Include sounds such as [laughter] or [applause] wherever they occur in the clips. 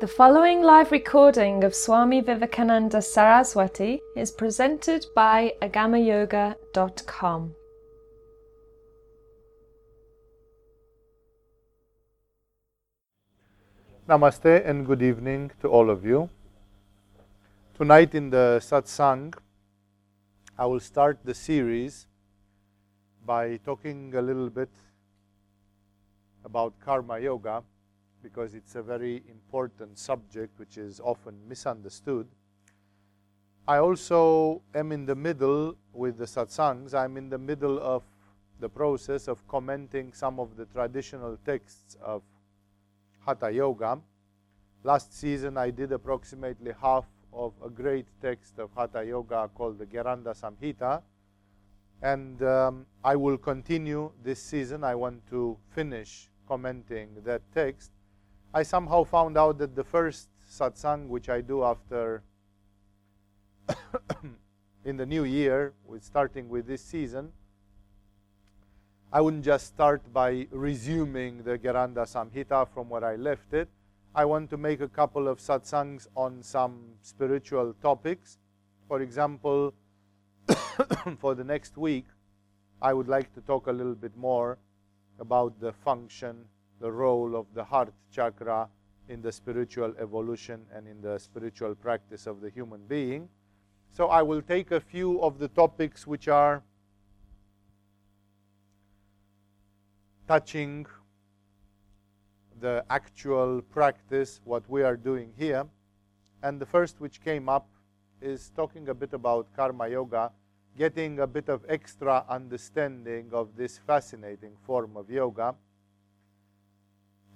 The following live recording of Swami Vivekananda Saraswati is presented by agamayoga.com. Namaste and good evening to all of you. Tonight in the satsang, I will start the series by talking a little bit about karma yoga because it's a very important subject which is often misunderstood. I also am in the middle with the satsangs, I'm in the middle of the process of commenting some of the traditional texts of Hatha Yoga. Last season I did approximately half of a great text of Hatha Yoga called the Gheranda Samhita. And um, I will continue this season. I want to finish commenting that text. I somehow found out that the first satsang which I do after [coughs] in the new year, with starting with this season, I wouldn't just start by resuming the Gheranda Samhita from where I left it. I want to make a couple of satsangs on some spiritual topics. For example, [coughs] for the next week, I would like to talk a little bit more about the function the role of the heart chakra in the spiritual evolution and in the spiritual practice of the human being. So I will take a few of the topics which are touching the actual practice, what we are doing here. And the first which came up is talking a bit about karma yoga, getting a bit of extra understanding of this fascinating form of yoga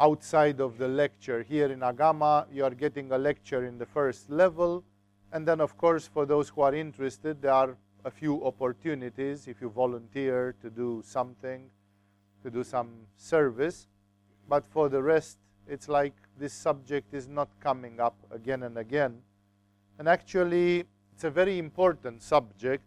outside of the lecture. Here in Agama, you are getting a lecture in the first level. And then, of course, for those who are interested, there are a few opportunities if you volunteer to do something, to do some service. But for the rest, it's like this subject is not coming up again and again. And actually, it's a very important subject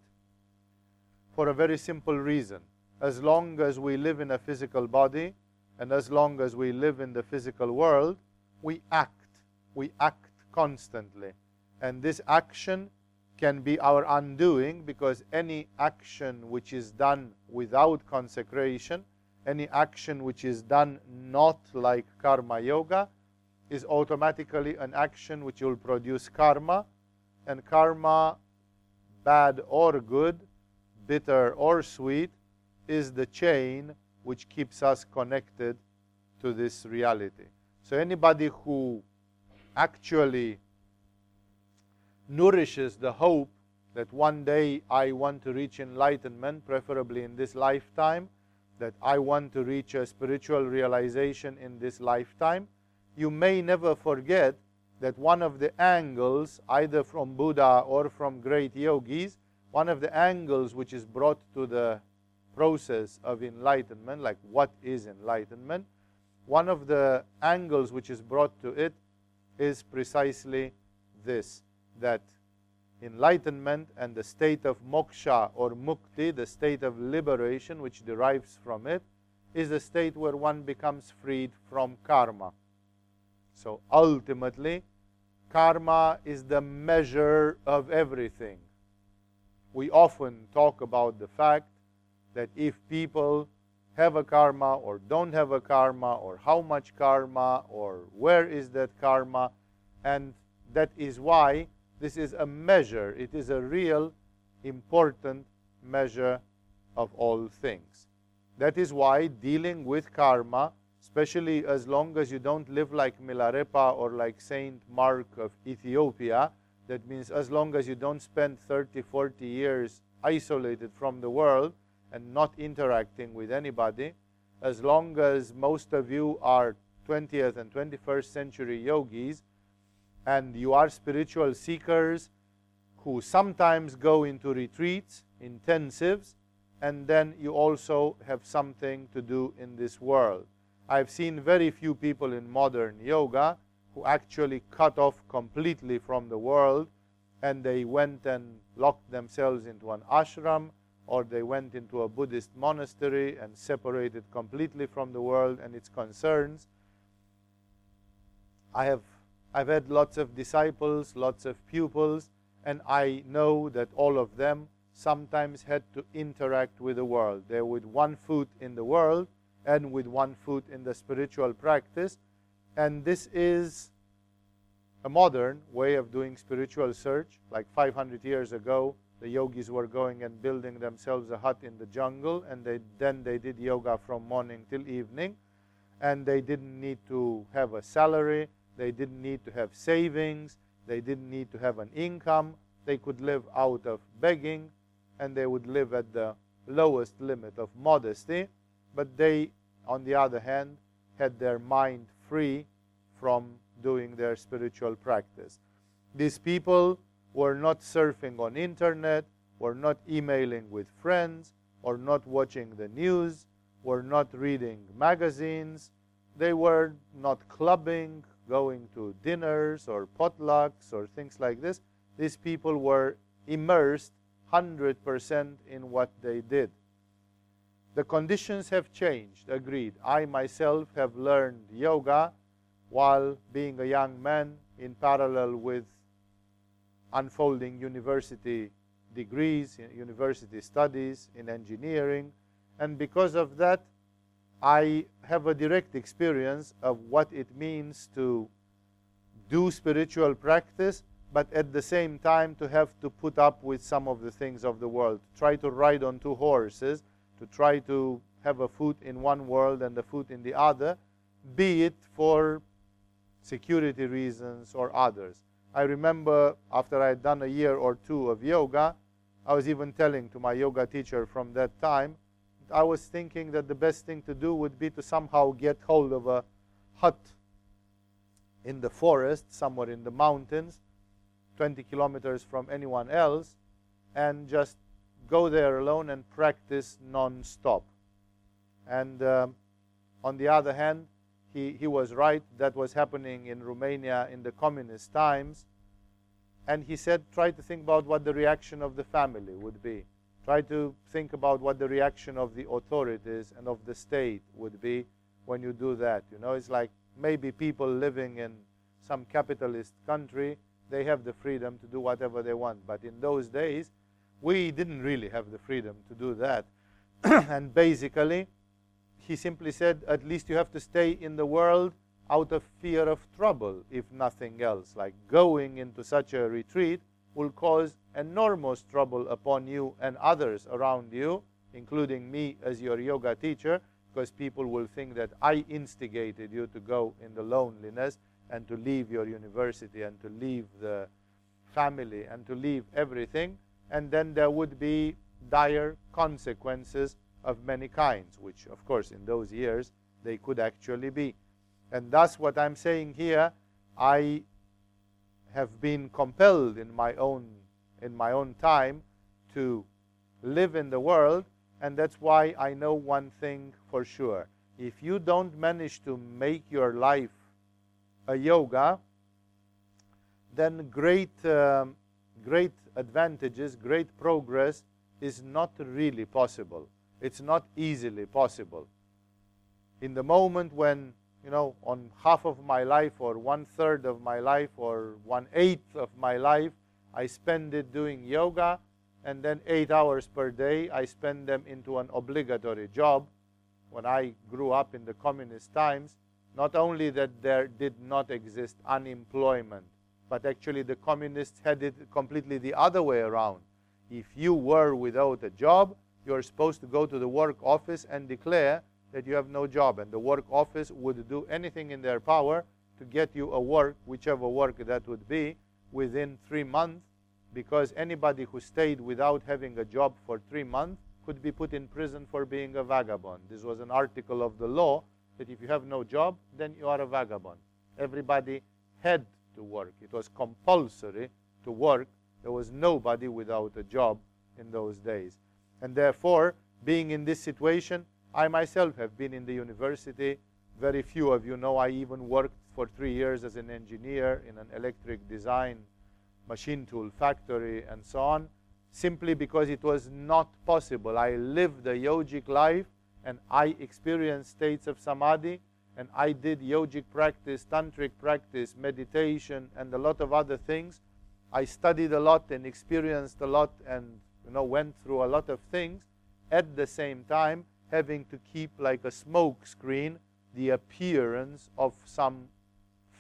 for a very simple reason. As long as we live in a physical body, and as long as we live in the physical world, we act. We act constantly. And this action can be our undoing because any action which is done without consecration, any action which is done not like karma yoga, is automatically an action which will produce karma. And karma, bad or good, bitter or sweet, is the chain which keeps us connected to this reality. So anybody who actually nourishes the hope that one day I want to reach enlightenment, preferably in this lifetime, that I want to reach a spiritual realization in this lifetime, you may never forget that one of the angles, either from Buddha or from great yogis, one of the angles which is brought to the process of enlightenment, like what is enlightenment, one of the angles which is brought to it is precisely this that enlightenment and the state of moksha or mukti, the state of liberation which derives from it, is the state where one becomes freed from karma. So ultimately, karma is the measure of everything. We often talk about the fact that if people have a karma or don't have a karma or how much karma or where is that karma and that is why this is a measure it is a real important measure of all things. That is why dealing with karma especially as long as you don't live like milarepa or like saint mark of ethiopia that means as long as you don't spend 30 40 years isolated from the world and not interacting with anybody, as long as most of you are 20th and 21st century yogis and you are spiritual seekers who sometimes go into retreats, intensives, and then you also have something to do in this world. I've seen very few people in modern yoga who actually cut off completely from the world and they went and locked themselves into an ashram or they went into a Buddhist monastery and separated completely from the world and its concerns. I have I've had lots of disciples, lots of pupils, and I know that all of them sometimes had to interact with the world. They're with one foot in the world and with one foot in the spiritual practice. And this is a modern way of doing spiritual search. Like 500 years ago, the yogis were going and building themselves a hut in the jungle, and they, then they did yoga from morning till evening. And they didn't need to have a salary, they didn't need to have savings, they didn't need to have an income. They could live out of begging, and they would live at the lowest limit of modesty. But they, on the other hand, had their mind free from doing their spiritual practice. These people were not surfing on internet, were not emailing with friends, or not watching the news, were not reading magazines. They were not clubbing, going to dinners or potlucks or things like this. These people were immersed 100% in what they did. The conditions have changed, agreed. I myself have learned yoga while being a young man in parallel with unfolding university degrees, university studies in engineering. And because of that, I have a direct experience of what it means to do spiritual practice, but at the same time to have to put up with some of the things of the world. Try to ride on two horses, to try to have a foot in one world and a foot in the other, be it for security reasons or others. I remember after I had done a year or two of yoga, I was even telling to my yoga teacher from that time, I was thinking that the best thing to do would be to somehow get hold of a hut in the forest, somewhere in the mountains, 20 kilometers from anyone else, and just go there alone and practice non-stop. And um, on the other hand, he, he was right. That was happening in Romania in the communist times. And he said, try to think about what the reaction of the family would be. Try to think about what the reaction of the authorities and of the state would be when you do that. You know, it's like maybe people living in some capitalist country, they have the freedom to do whatever they want. But in those days, we didn't really have the freedom to do that. [coughs] and basically, he simply said, at least you have to stay in the world out of fear of trouble, if nothing else. Like going into such a retreat will cause enormous trouble upon you and others around you, including me as your yoga teacher, because people will think that I instigated you to go in the loneliness and to leave your university and to leave the family and to leave everything. And then there would be dire consequences of many kinds, which, of course, in those years they could actually be. And thus, what I'm saying here, I have been compelled in my own in my own time to live in the world, and that's why I know one thing for sure. If you don't manage to make your life a yoga, then great, um, great advantages, great progress is not really possible. It's not easily possible. In the moment when, you know, on half of my life or one third of my life or one eighth of my life, I spend it doing yoga, and then eight hours per day I spend them into an obligatory job. When I grew up in the communist times, not only that there did not exist unemployment, but actually the communists had it completely the other way around. If you were without a job, you're supposed to go to the work office and declare that you have no job. And the work office would do anything in their power to get you a work, whichever work that would be, within three months, because anybody who stayed without having a job for three months could be put in prison for being a vagabond. This was an article of the law that if you have no job, then you are a vagabond. Everybody had to work. It was compulsory to work. There was nobody without a job in those days. And therefore, being in this situation, I myself have been in the university. Very few of you know I even worked for three years as an engineer in an electric design machine tool factory and so on, simply because it was not possible. I lived the yogic life and I experienced states of samadhi, and I did yogic practice, tantric practice, meditation, and a lot of other things. I studied a lot and experienced a lot and you know went through a lot of things at the same time having to keep like a smoke screen the appearance of some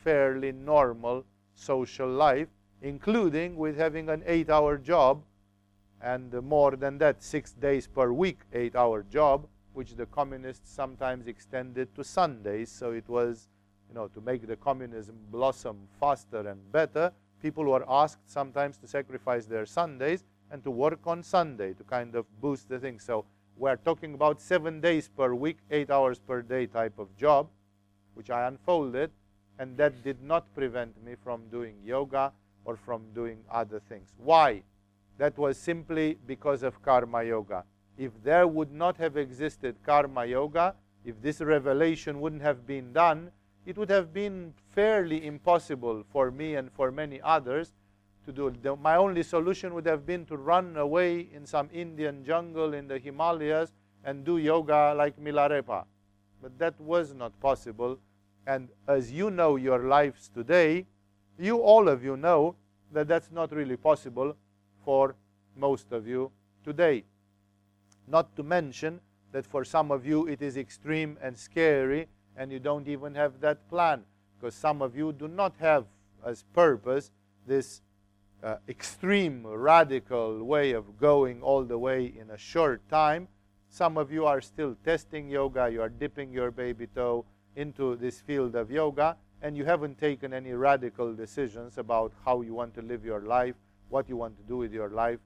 fairly normal social life including with having an 8 hour job and more than that 6 days per week 8 hour job which the communists sometimes extended to Sundays. So it was you know to make the communism blossom faster and better people were asked sometimes to sacrifice their Sundays and to work on Sunday to kind of boost the thing. So we're talking about seven days per week, eight hours per day type of job, which I unfolded, and that did not prevent me from doing yoga or from doing other things. Why? That was simply because of karma yoga. If there would not have existed karma yoga, if this revelation wouldn't have been done, it would have been fairly impossible for me and for many others to do. The, my only solution would have been to run away in some Indian jungle in the Himalayas and do yoga like Milarepa. But that was not possible. And as you know your lives today, you, all of you know that that's not really possible for most of you today. Not to mention that for some of you it is extreme and scary and you don't even have that plan because some of you do not have as purpose this uh, extreme radical way of going all the way in a short time. Some of you are still testing yoga. You are dipping your baby toe into this field of yoga and you haven't taken any radical decisions about how you want to live your life what you want to do with your life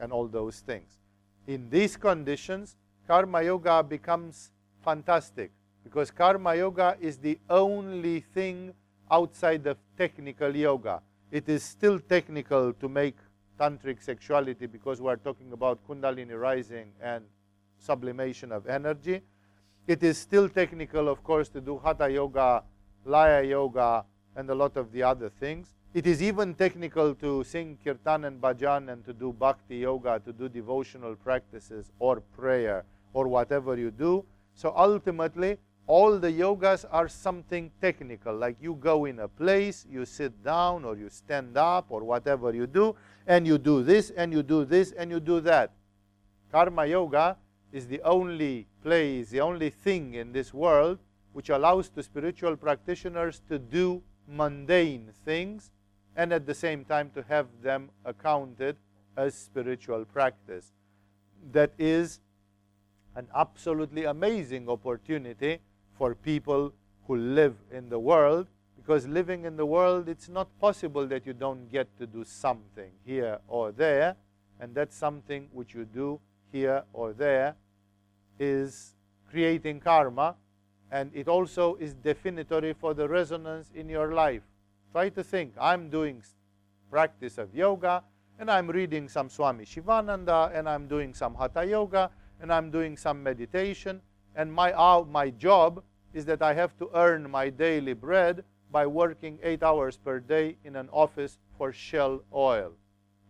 and all those things. In these conditions karma yoga becomes fantastic because karma yoga is the only thing outside of technical yoga. It is still technical to make tantric sexuality because we are talking about kundalini rising and sublimation of energy. It is still technical, of course, to do hatha yoga, laya yoga, and a lot of the other things. It is even technical to sing kirtan and bhajan and to do bhakti yoga, to do devotional practices or prayer or whatever you do. So ultimately, all the yogas are something technical, like you go in a place, you sit down or you stand up or whatever you do, and you do this and you do this and you do that. Karma yoga is the only place, the only thing in this world which allows the spiritual practitioners to do mundane things and at the same time to have them accounted as spiritual practice. That is an absolutely amazing opportunity for people who live in the world because living in the world it's not possible that you don't get to do something here or there and that something which you do here or there is creating karma and it also is definitory for the resonance in your life. Try to think i'm doing practice of yoga and i'm reading some swami shivananda and i'm doing some hatha yoga and i'm doing some meditation and my, uh, my job is that I have to earn my daily bread by working eight hours per day in an office for Shell Oil.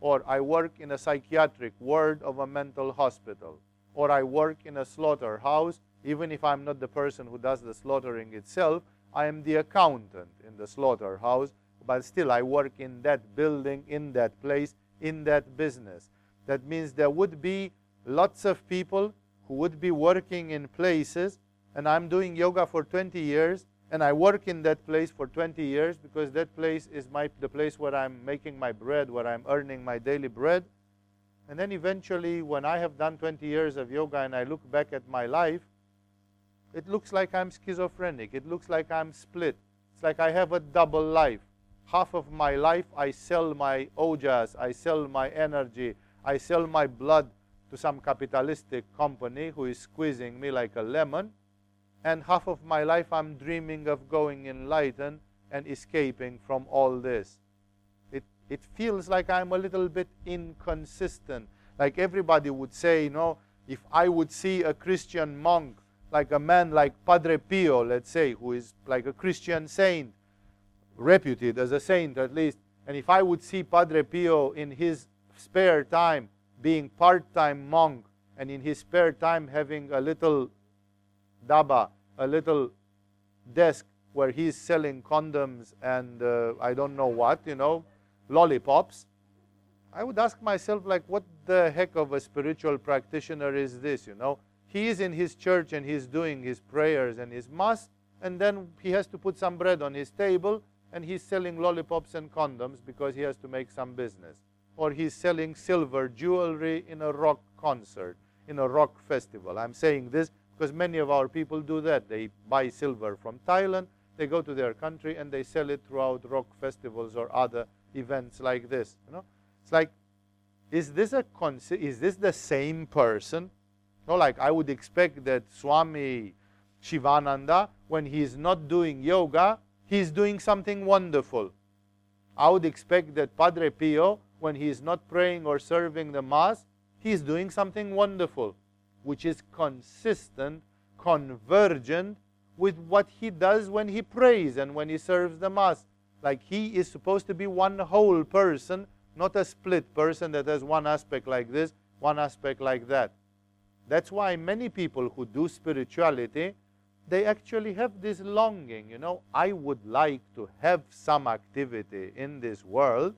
Or I work in a psychiatric ward of a mental hospital. Or I work in a slaughterhouse, even if I'm not the person who does the slaughtering itself, I am the accountant in the slaughterhouse, but still I work in that building, in that place, in that business. That means there would be lots of people who would be working in places and I'm doing yoga for 20 years and I work in that place for 20 years because that place is my, the place where I'm making my bread, where I'm earning my daily bread. And then eventually, when I have done 20 years of yoga and I look back at my life, it looks like I'm schizophrenic. It looks like I'm split. It's like I have a double life. Half of my life, I sell my ojas, I sell my energy, I sell my blood to some capitalistic company who is squeezing me like a lemon and half of my life I'm dreaming of going enlightened and escaping from all this. It, it feels like I'm a little bit inconsistent. Like everybody would say, you know, if I would see a Christian monk, like a man like Padre Pio, let's say, who is like a Christian saint, reputed as a saint at least, and if I would see Padre Pio in his spare time being part-time monk and in his spare time having a little daba, a little desk where he's selling condoms and uh, I don't know what, you know, lollipops, I would ask myself, like, what the heck of a spiritual practitioner is this, you know? He is in his church and he's doing his prayers and his mass, and then he has to put some bread on his table and he's selling lollipops and condoms because he has to make some business. Or he's selling silver jewelry in a rock concert, in a rock festival. I'm saying this because many of our people do that. They buy silver from Thailand, they go to their country and they sell it throughout rock festivals or other events like this. You know, it's like, is this a con- is this the same person? No, like I would expect that Swami Shivananda, when he is not doing yoga, he's doing something wonderful. I would expect that Padre Pio, when he is not praying or serving the Mass, he's doing something wonderful, which is consistent, convergent with what he does when he prays and when he serves the Mass. Like he is supposed to be one whole person, not a split person that has one aspect like this, one aspect like that. That's why many people who do spirituality, they actually have this longing, you know, I would like to have some activity in this world,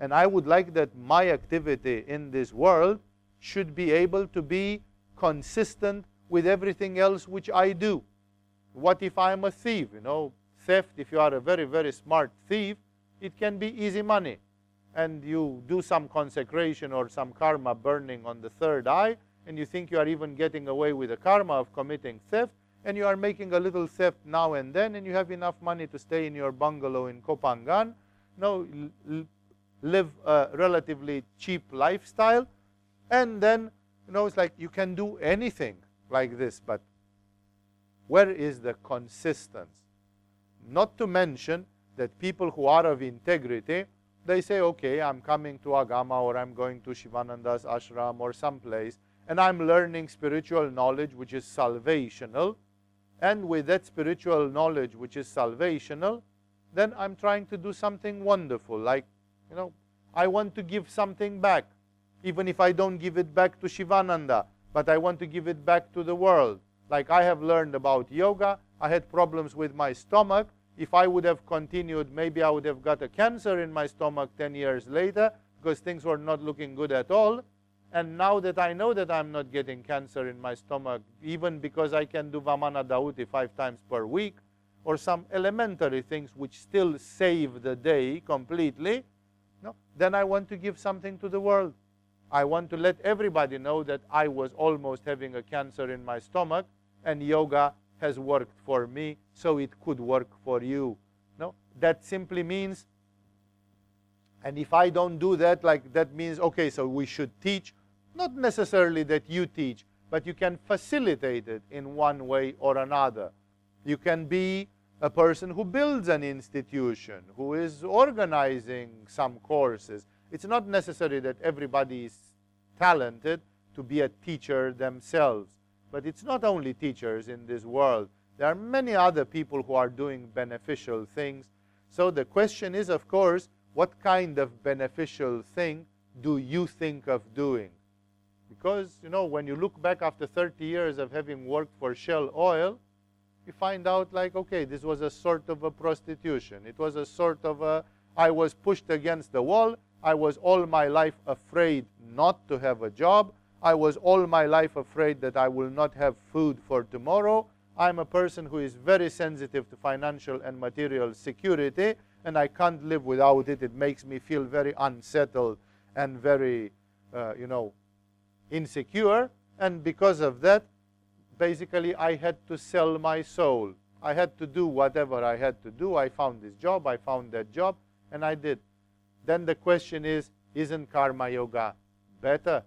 and I would like that my activity in this world should be able to be consistent with everything else which I do. What if I'm a thief? You know, theft, if you are a very, very smart thief, it can be easy money. And you do some consecration or some karma burning on the third eye, and you think you are even getting away with the karma of committing theft, and you are making a little theft now and then, and you have enough money to stay in your bungalow in Koh Phangan, no, live a relatively cheap lifestyle, and then, you know, it's like you can do anything like this, but where is the consistency? Not to mention that people who are of integrity, they say, okay, I'm coming to Agama or I'm going to Shivananda's ashram or someplace, and I'm learning spiritual knowledge which is salvational, and with that spiritual knowledge which is salvational, then I'm trying to do something wonderful. Like, you know, I want to give something back, even if I don't give it back to Shivananda, but I want to give it back to the world. Like I have learned about yoga, I had problems with my stomach. If I would have continued, maybe I would have got a cancer in my stomach 10 years later because things were not looking good at all. And now that I know that I'm not getting cancer in my stomach, even because I can do Vamana Dhauti five times per week, or some elementary things which still save the day completely, no, then I want to give something to the world. I want to let everybody know that I was almost having a cancer in my stomach, and yoga has worked for me, so it could work for you. No, that simply means, and if I don't do that, like that means, okay, so we should teach not necessarily that you teach, but you can facilitate it in one way or another. You can be a person who builds an institution, who is organizing some courses. It's not necessary that everybody is talented to be a teacher themselves. But it's not only teachers in this world. There are many other people who are doing beneficial things. So the question is, of course, what kind of beneficial thing do you think of doing? Because, you know, when you look back after 30 years of having worked for Shell Oil, you find out like, okay, this was a sort of a prostitution. It was a sort of a, I was pushed against the wall. I was all my life afraid not to have a job. I was all my life afraid that I will not have food for tomorrow. I'm a person who is very sensitive to financial and material security, and I can't live without it. It makes me feel very unsettled and very, uh, you know, insecure. And because of that, basically, I had to sell my soul. I had to do whatever I had to do. I found this job, I found that job, and I did. Then the question is, isn't karma yoga better?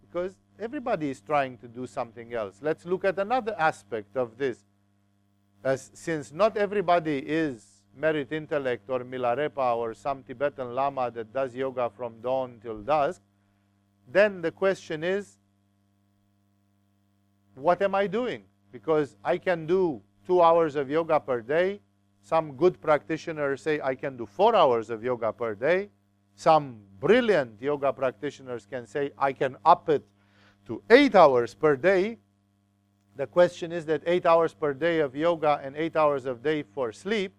Because everybody is trying to do something else. Let's look at another aspect of this. As, since not everybody is merit intellect or Milarepa or some Tibetan Lama that does yoga from dawn till dusk, then the question is, what am I doing? Because I can do two hours of yoga per day. Some good practitioners say I can do four hours of yoga per day. Some brilliant yoga practitioners can say I can up it to eight hours per day. the question is that eight hours per day of yoga and eight hours of day for sleep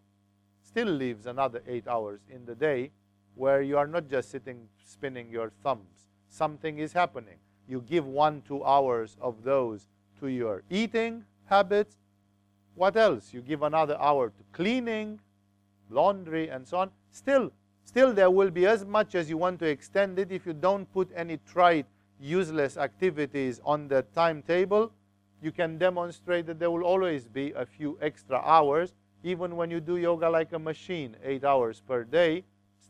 still leaves another eight hours in the day where you are not just sitting spinning your thumbs. Something is happening. You give one, two hours of those to your eating habits. What else? You give another hour to cleaning, laundry, and so on. Still, still there will be as much as you want to extend it if you don't put any trite, useless activities on the timetable. You can demonstrate that there will always be a few extra hours, even when you do yoga like a machine, eight hours per day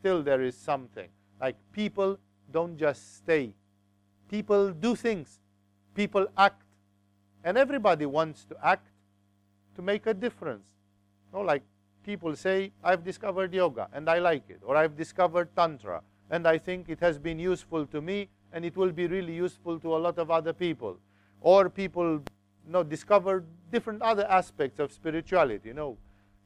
still there is something. Like people don't just stay. People do things. People act. And everybody wants to act to make a difference. You know, like people say, I've discovered yoga and I like it. Or I've discovered Tantra and I think it has been useful to me and it will be really useful to a lot of other people. Or people you know, discover different other aspects of spirituality. You know,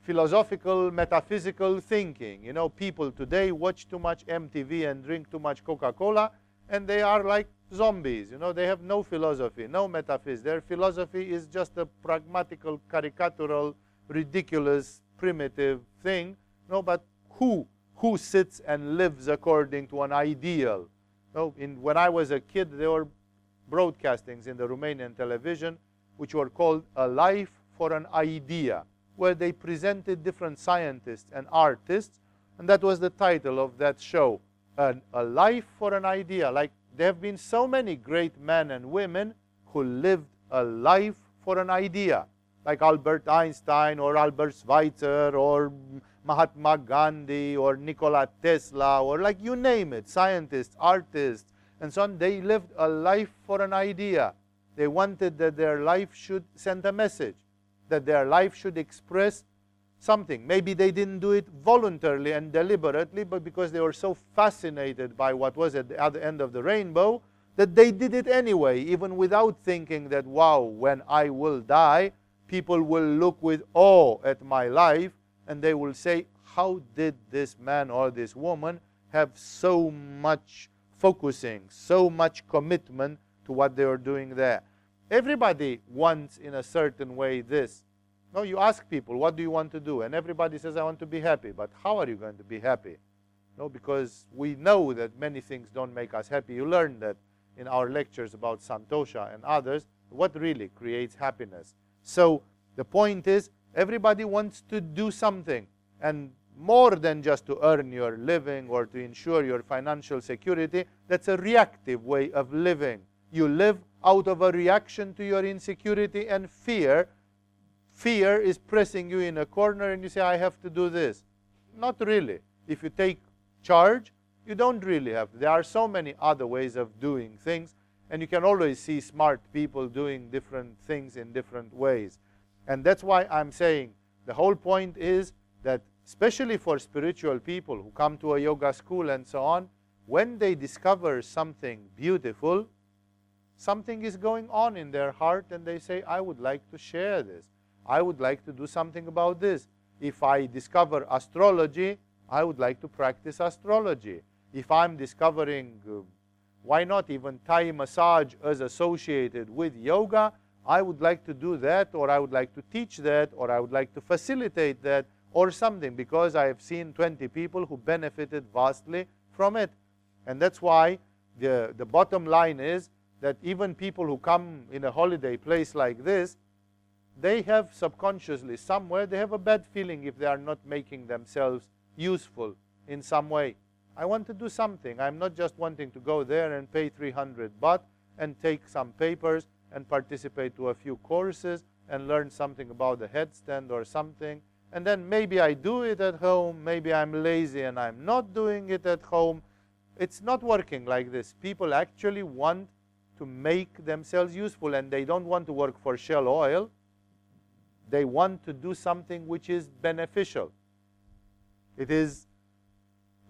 philosophical, metaphysical thinking. You know, people today watch too much MTV and drink too much Coca-Cola, and they are like zombies. You know, they have no philosophy, no metaphysics. Their philosophy is just a pragmatical, caricatural, ridiculous, primitive thing. No, but who who sits and lives according to an ideal? No, in when I was a kid, there were broadcastings in the Romanian television which were called "A Life for an Idea." where they presented different scientists and artists, and that was the title of that show, A Life for an Idea. Like there have been so many great men and women who lived a life for an idea, like Albert Einstein or Albert Schweitzer or Mahatma Gandhi or Nikola Tesla or like you name it, scientists, artists, and so on. They lived a life for an idea. They wanted that their life should send a message that their life should express something. Maybe they didn't do it voluntarily and deliberately, but because they were so fascinated by what was at the other end of the rainbow, that they did it anyway, even without thinking that, wow, when I will die, people will look with awe at my life and they will say, how did this man or this woman have so much focusing, so much commitment to what they are doing there? Everybody wants, in a certain way, this. No, you ask people, what do you want to do? And everybody says, I want to be happy. But how are you going to be happy? No, because we know that many things don't make us happy. You learn that in our lectures about Santosha and others, what really creates happiness. So the point is, everybody wants to do something. And more than just to earn your living or to ensure your financial security, that's a reactive way of living. You live out of a reaction to your insecurity and fear. Fear is pressing you in a corner and you say, I have to do this. Not really. If you take charge, you don't really have. There are so many other ways of doing things, and you can always see smart people doing different things in different ways. And that's why I'm saying the whole point is that, especially for spiritual people who come to a yoga school and so on, when they discover something beautiful, something is going on in their heart and they say, I would like to share this. I would like to do something about this. If I discover astrology, I would like to practice astrology. If I'm discovering, uh, why not even Thai massage as associated with yoga, I would like to do that, or I would like to teach that, or I would like to facilitate that, or something, because I have seen 20 people who benefited vastly from it. And that's why the, the bottom line is that even people who come in a holiday place like this, they have subconsciously somewhere, they have a bad feeling if they are not making themselves useful in some way. I want to do something. I'm not just wanting to go there and pay 300 baht and take some papers and participate to a few courses and learn something about the headstand or something. And then maybe I do it at home, maybe I'm lazy and I'm not doing it at home. It's not working like this. People actually want to make themselves useful and they don't want to work for Shell Oil. They want to do something which is beneficial. It is,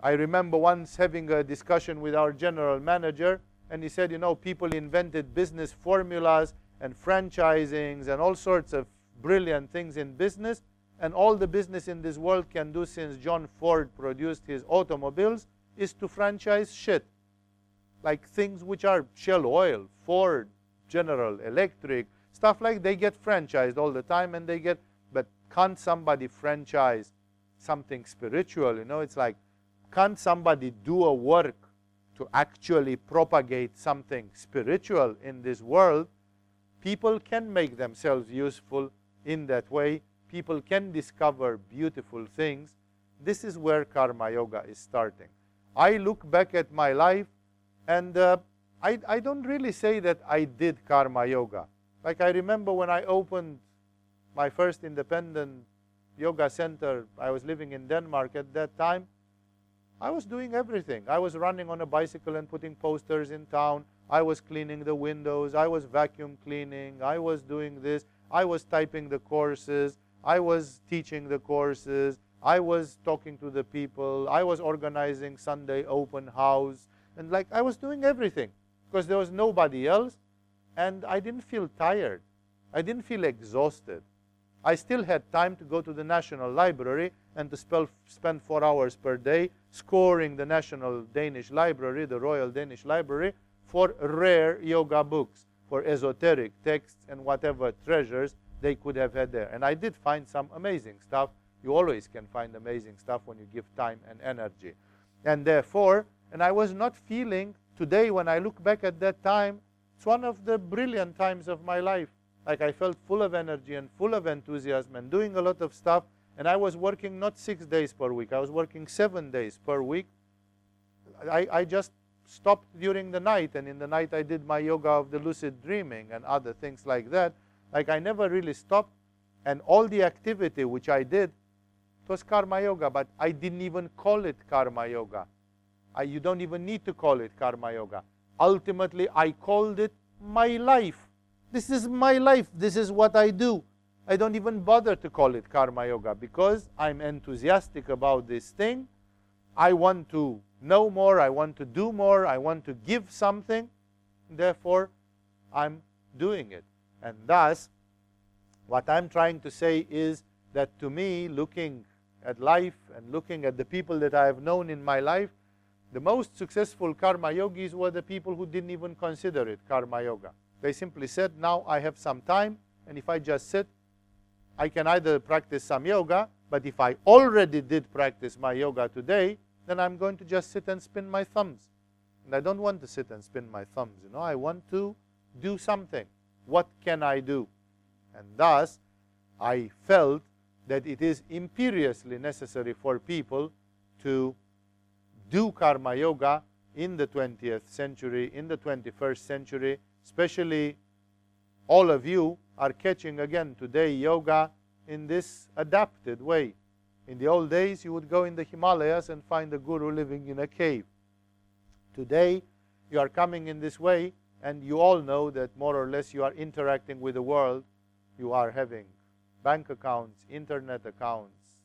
I remember once having a discussion with our general manager and he said, you know, people invented business formulas and franchisings and all sorts of brilliant things in business. And all the business in this world can do since John Ford produced his automobiles is to franchise shit like things which are Shell Oil, Ford, General Electric, stuff like they get franchised all the time and they get but can't somebody franchise something spiritual you know? It's like can't somebody do a work to actually propagate something spiritual in this world? People can make themselves useful in that way. People can discover beautiful things. This is where karma yoga is starting. I look back at my life and uh, I, I don't really say that I did karma yoga. Like I remember when I opened my first independent yoga center, I was living in Denmark at that time. I was doing everything. I was running on a bicycle and putting posters in town. I was cleaning the windows. I was vacuum cleaning. I was doing this. I was typing the courses. I was teaching the courses. I was talking to the people. I was organizing Sunday open house. And like I was doing everything because there was nobody else and I didn't feel tired. I didn't feel exhausted. I still had time to go to the National Library and to spell, spend four hours per day scoring the National Danish Library, the Royal Danish Library, for rare yoga books, for esoteric texts and whatever treasures they could have had there. And I did find some amazing stuff. You always can find amazing stuff when you give time and energy. And therefore, and I was not feeling today, when I look back at that time, it's one of the brilliant times of my life. Like I felt full of energy and full of enthusiasm and doing a lot of stuff. And I was working not six days per week, I was working seven days per week. I, I just stopped during the night, and in the night I did my yoga of the lucid dreaming and other things like that. Like I never really stopped, and all the activity which I did was karma yoga, but I didn't even call it karma yoga. I, you don't even need to call it karma yoga. Ultimately, I called it my life. This is my life. This is what I do. I don't even bother to call it karma yoga because I'm enthusiastic about this thing. I want to know more. I want to do more. I want to give something. Therefore, I'm doing it. And thus, what I'm trying to say is that to me, looking at life and looking at the people that I have known in my life, the most successful karma yogis were the people who didn't even consider it karma yoga. They simply said, now I have some time, and if I just sit, I can either practice some yoga, but if I already did practice my yoga today, then I'm going to just sit and spin my thumbs. And I don't want to sit and spin my thumbs, you know, I want to do something. What can I do? And thus, I felt that it is imperiously necessary for people to do karma yoga in the 20th century, in the 21st century, especially all of you are catching again today yoga in this adapted way. In the old days, you would go in the Himalayas and find a guru living in a cave. Today, you are coming in this way, and you all know that more or less you are interacting with the world. You are having bank accounts, internet accounts,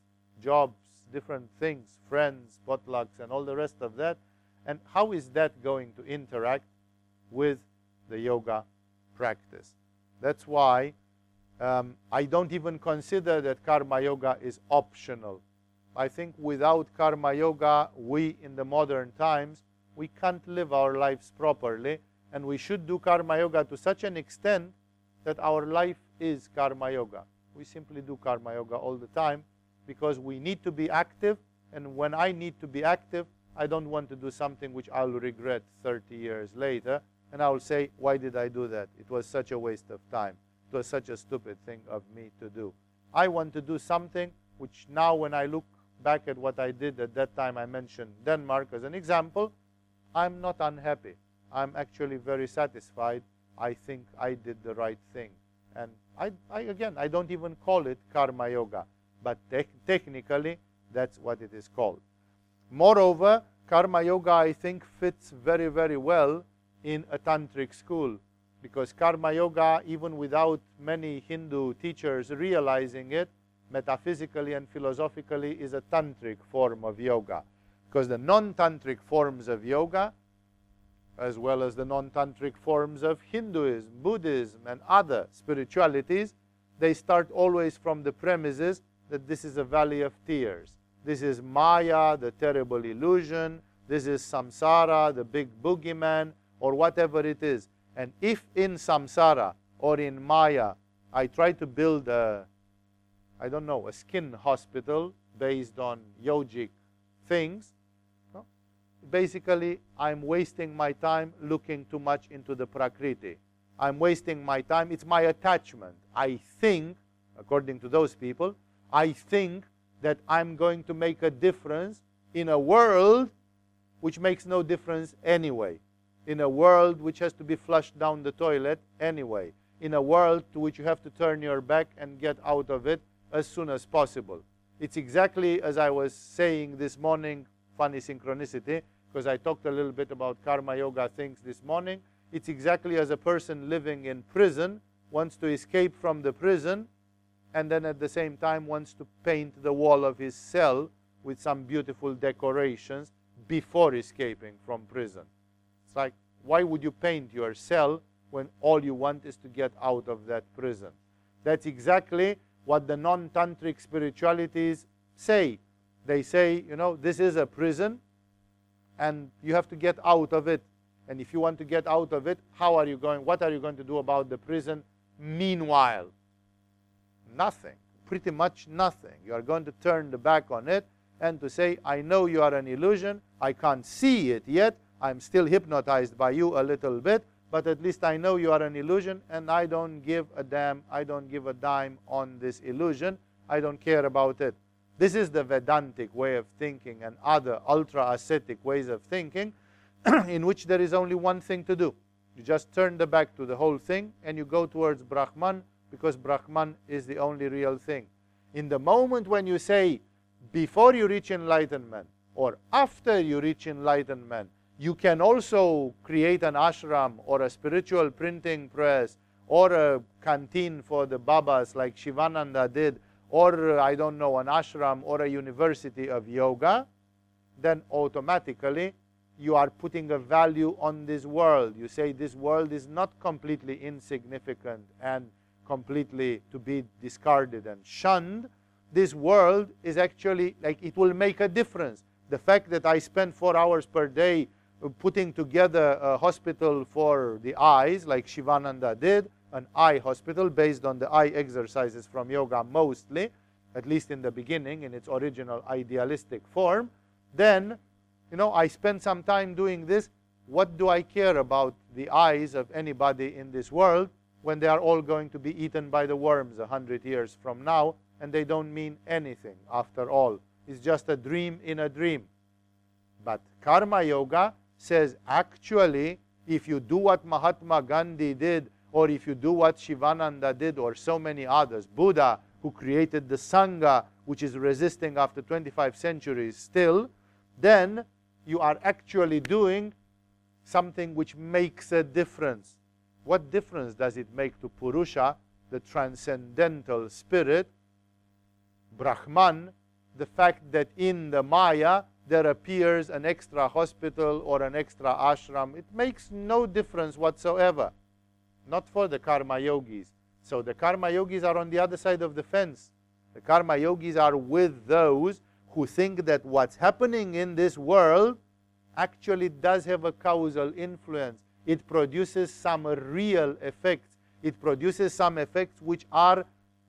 jobs, different things, friends, potlucks, and all the rest of that. And how is that going to interact with the yoga practice? That's why um, I don't even consider that karma yoga is optional. I think without karma yoga, we in the modern times, we can't live our lives properly. And we should do karma yoga to such an extent that our life is karma yoga. We simply do karma yoga all the time because we need to be active. And when I need to be active, I don't want to do something which I'll regret 30 years later. And I will say, why did I do that? It was such a waste of time. It was such a stupid thing of me to do. I want to do something which now when I look back at what I did at that time, I mentioned Denmark as an example, I'm not unhappy. I'm actually very satisfied. I think I did the right thing. And I, I again, I don't even call it karma yoga but te technically that's what it is called. Moreover, Karma Yoga, I think, fits very, very well in a tantric school because Karma Yoga, even without many Hindu teachers realizing it, metaphysically and philosophically is a tantric form of yoga. Because the non-tantric forms of yoga, as well as the non-tantric forms of Hinduism, Buddhism, and other spiritualities, they start always from the premises that this is a valley of tears. This is Maya, the terrible illusion. This is samsara, the big boogeyman, or whatever it is. And if in samsara or in Maya, I try to build a, I don't know, a skin hospital based on yogic things, no? basically I'm wasting my time looking too much into the Prakriti. I'm wasting my time. It's my attachment. I think, according to those people, I think that I'm going to make a difference in a world which makes no difference anyway. In a world which has to be flushed down the toilet anyway. In a world to which you have to turn your back and get out of it as soon as possible. It's exactly as I was saying this morning, funny synchronicity, because I talked a little bit about karma yoga things this morning. It's exactly as a person living in prison wants to escape from the prison and then at the same time wants to paint the wall of his cell with some beautiful decorations before escaping from prison. It's like, why would you paint your cell when all you want is to get out of that prison? That's exactly what the non-tantric spiritualities say. They say, you know, this is a prison and you have to get out of it. And if you want to get out of it, how are you going? What are you going to do about the prison meanwhile? Nothing. Pretty much nothing. You are going to turn the back on it and to say, I know you are an illusion. I can't see it yet. I'm still hypnotized by you a little bit but at least I know you are an illusion and I don't give a damn, I don't give a dime on this illusion. I don't care about it. This is the Vedantic way of thinking and other ultra ascetic ways of thinking [clears throat] in which there is only one thing to do. You just turn the back to the whole thing and you go towards Brahman because Brahman is the only real thing. In the moment when you say, before you reach enlightenment or after you reach enlightenment, you can also create an ashram or a spiritual printing press or a canteen for the Babas like Shivananda did, or I don't know, an ashram or a university of yoga, then automatically you are putting a value on this world. You say this world is not completely insignificant and completely to be discarded and shunned. This world is actually like it will make a difference. The fact that I spend four hours per day uh, putting together a hospital for the eyes, like Shivananda did, an eye hospital based on the eye exercises from yoga mostly, at least in the beginning, in its original idealistic form, then, you know, I spend some time doing this. What do I care about the eyes of anybody in this world when they are all going to be eaten by the worms a hundred years from now, and they don't mean anything after all? It's just a dream in a dream. But karma yoga says actually if you do what Mahatma Gandhi did or if you do what Shivananda did or so many others, Buddha who created the Sangha which is resisting after 25 centuries still, then you are actually doing something which makes a difference. What difference does it make to Purusha, the transcendental spirit, Brahman, the fact that in the Maya there appears an extra hospital or an extra ashram. It makes no difference whatsoever. Not for the karma yogis. So the karma yogis are on the other side of the fence. The karma yogis are with those who think that what's happening in this world actually does have a causal influence. It produces some real effects. It produces some effects which are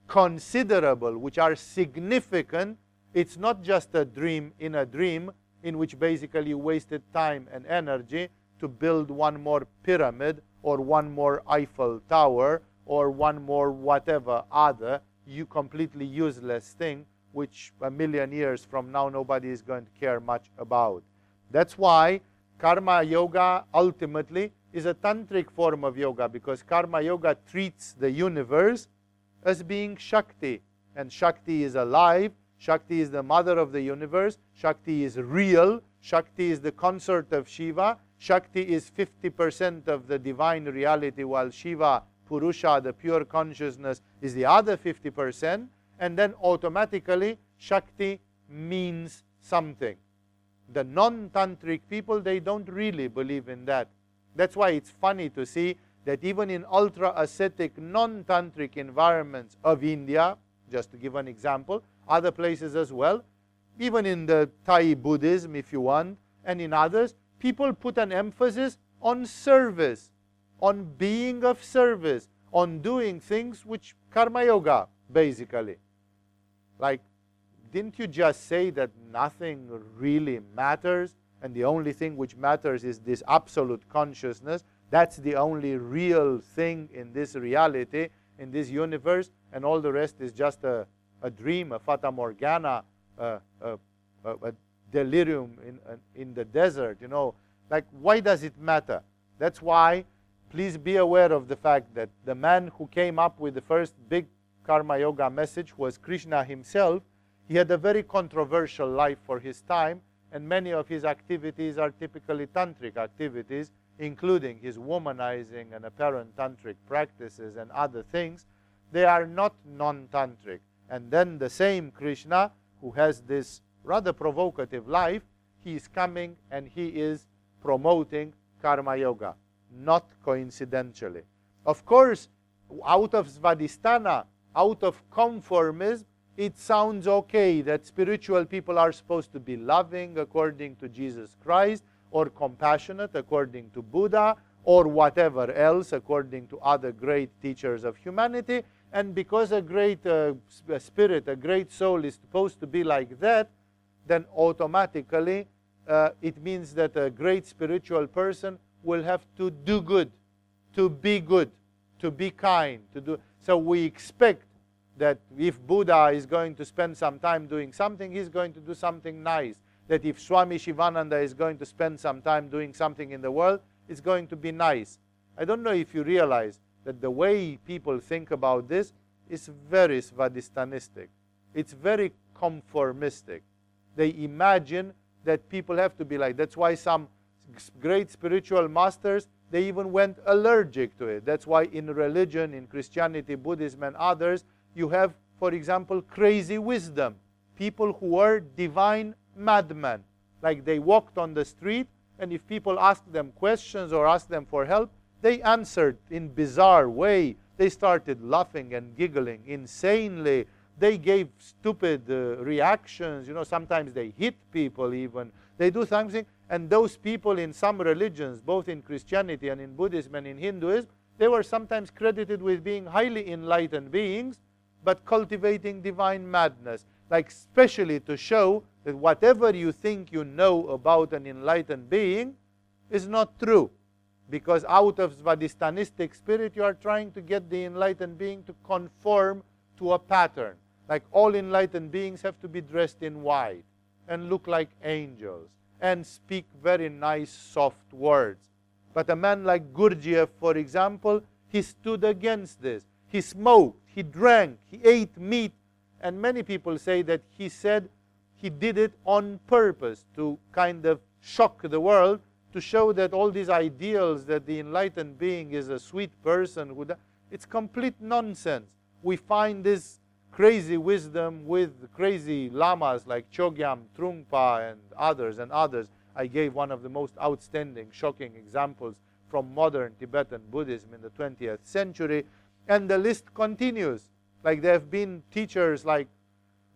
considerable, which are significant it's not just a dream in a dream in which basically you wasted time and energy to build one more pyramid or one more Eiffel Tower or one more whatever other you completely useless thing which a million years from now nobody is going to care much about. That's why karma yoga ultimately is a tantric form of yoga because karma yoga treats the universe as being Shakti and Shakti is alive Shakti is the mother of the universe. Shakti is real. Shakti is the consort of Shiva. Shakti is 50% of the divine reality, while Shiva, Purusha, the pure consciousness, is the other 50%. And then automatically, Shakti means something. The non tantric people, they don't really believe in that. That's why it's funny to see that even in ultra ascetic, non tantric environments of India, just to give an example, other places as well, even in the Thai Buddhism, if you want, and in others, people put an emphasis on service, on being of service, on doing things which karma yoga basically. Like, didn't you just say that nothing really matters and the only thing which matters is this absolute consciousness? That's the only real thing in this reality, in this universe, and all the rest is just a, a dream, a fata morgana, a, a, a delirium in, uh, in the desert. You know, like, why does it matter? That's why please be aware of the fact that the man who came up with the first big Karma Yoga message was Krishna himself. He had a very controversial life for his time, and many of his activities are typically tantric activities, including his womanizing and apparent tantric practices and other things. They are not non tantric. And then the same Krishna, who has this rather provocative life, he is coming and he is promoting Karma Yoga, not coincidentally. Of course, out of Svadhisthana, out of conformism, it sounds okay that spiritual people are supposed to be loving according to Jesus Christ, or compassionate according to Buddha, or whatever else according to other great teachers of humanity. And because a great uh, spirit, a great soul is supposed to be like that, then automatically uh, it means that a great spiritual person will have to do good, to be good, to be kind, to do. So we expect that if Buddha is going to spend some time doing something, he's going to do something nice. That if Swami Shivananda is going to spend some time doing something in the world, it's going to be nice. I don't know if you realize that the way people think about this is very Svadhishthanistic. It's very conformistic. They imagine that people have to be like. That's why some great spiritual masters, they even went allergic to it. That's why in religion, in Christianity, Buddhism, and others, you have, for example, crazy wisdom. People who are divine madmen. Like they walked on the street, and if people asked them questions or asked them for help, they answered in bizarre way. They started laughing and giggling insanely. They gave stupid uh, reactions. You know, sometimes they hit people even. They do something. And those people in some religions, both in Christianity and in Buddhism and in Hinduism, they were sometimes credited with being highly enlightened beings, but cultivating divine madness. Like, especially to show that whatever you think you know about an enlightened being is not true. Because out of Svadhishthanistic spirit, you are trying to get the enlightened being to conform to a pattern. Like all enlightened beings have to be dressed in white and look like angels and speak very nice, soft words. But a man like Gurdjieff, for example, he stood against this. He smoked, he drank, he ate meat. And many people say that he said he did it on purpose to kind of shock the world, to show that all these ideals that the enlightened being is a sweet person, it's complete nonsense. We find this crazy wisdom with crazy lamas like Chogyam, Trungpa, and others and others. I gave one of the most outstanding, shocking examples from modern Tibetan Buddhism in the 20th century. And the list continues. Like there have been teachers like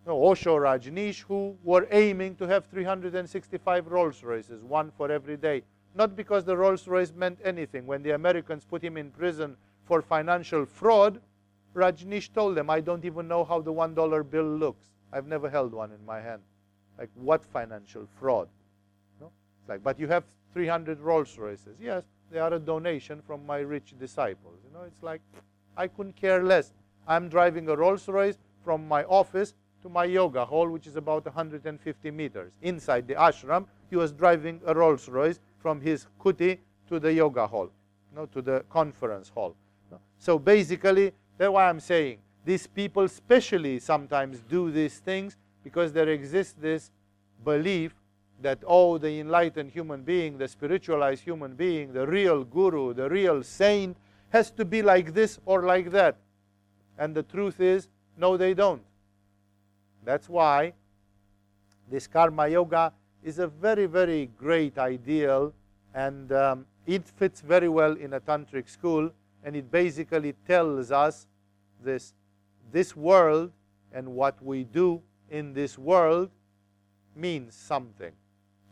you know, Osho Rajneesh who were aiming to have 365 Rolls Royces, one for every day. Not because the Rolls Royce meant anything. When the Americans put him in prison for financial fraud, Rajneesh told them, I don't even know how the $1 bill looks. I've never held one in my hand. Like, what financial fraud? No? It's like, but you have 300 Rolls Royces. Yes, they are a donation from my rich disciples. You know, it's like, I couldn't care less. I'm driving a Rolls Royce from my office to my yoga hall, which is about 150 meters. Inside the ashram, he was driving a Rolls Royce from his kuti to the yoga hall, know, to the conference hall. So basically, that's why I'm saying these people specially sometimes do these things because there exists this belief that, oh, the enlightened human being, the spiritualized human being, the real guru, the real saint has to be like this or like that. And the truth is, no, they don't. That's why this karma yoga is a very, very great ideal and um, it fits very well in a tantric school and it basically tells us this, this world and what we do in this world means something.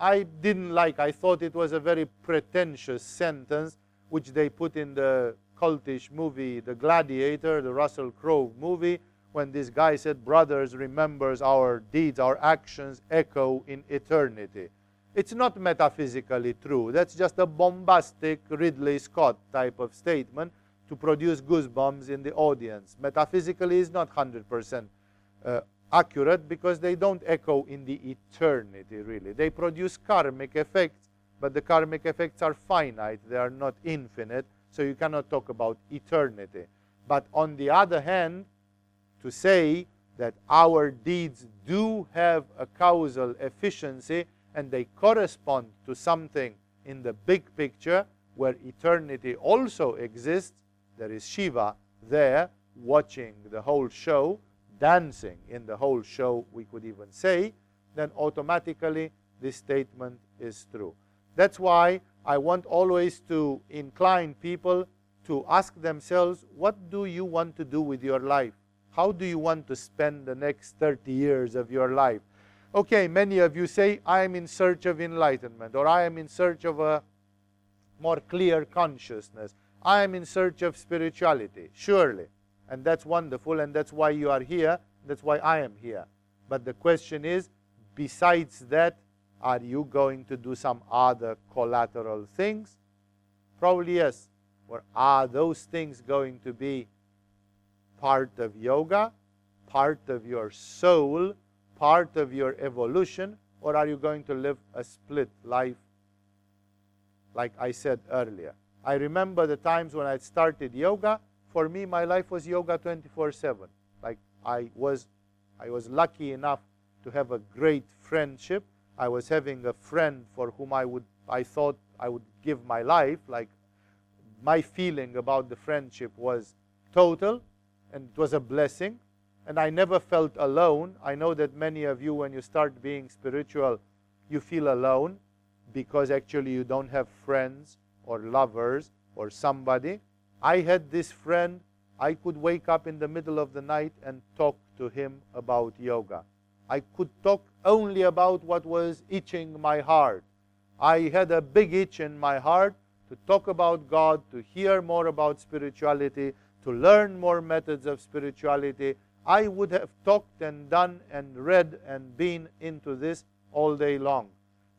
I didn't like, I thought it was a very pretentious sentence which they put in the cultish movie, The Gladiator, the Russell Crowe movie, when this guy said, Brothers, remembers our deeds, our actions echo in eternity. It's not metaphysically true. That's just a bombastic Ridley Scott type of statement to produce goosebumps in the audience. Metaphysically is not 100% uh, accurate because they don't echo in the eternity, really. They produce karmic effects, but the karmic effects are finite. They are not infinite, so you cannot talk about eternity. But on the other hand, to say that our deeds do have a causal efficiency and they correspond to something in the big picture where eternity also exists, there is Shiva there watching the whole show, dancing in the whole show, we could even say, then automatically this statement is true. That's why I want always to incline people to ask themselves, what do you want to do with your life? How do you want to spend the next 30 years of your life? Okay, many of you say, I am in search of enlightenment, or I am in search of a more clear consciousness. I am in search of spirituality, surely. And that's wonderful, and that's why you are here. That's why I am here. But the question is, besides that, are you going to do some other collateral things? Probably yes. Or are those things going to be part of yoga, part of your soul, part of your evolution, or are you going to live a split life like I said earlier? I remember the times when I started yoga. For me, my life was yoga 24/7. Like I was, I was lucky enough to have a great friendship. I was having a friend for whom I would, I thought I would give my life. Like my feeling about the friendship was total and it was a blessing. And I never felt alone. I know that many of you, when you start being spiritual, you feel alone because actually you don't have friends or lovers or somebody. I had this friend. I could wake up in the middle of the night and talk to him about yoga. I could talk only about what was itching my heart. I had a big itch in my heart to talk about God, to hear more about spirituality, to learn more methods of spirituality, I would have talked and done and read and been into this all day long.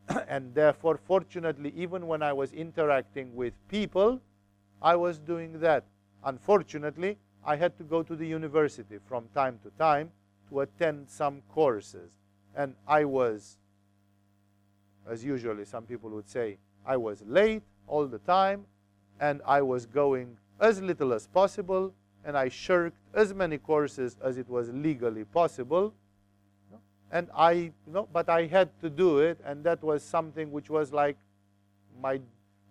[clears throat] and therefore, fortunately, even when I was interacting with people, I was doing that. Unfortunately, I had to go to the university from time to time to attend some courses. And I was, as usually some people would say, I was late all the time, and I was going as little as possible, and I shirked as many courses as it was legally possible. And I, you know, but I had to do it, and that was something which was like my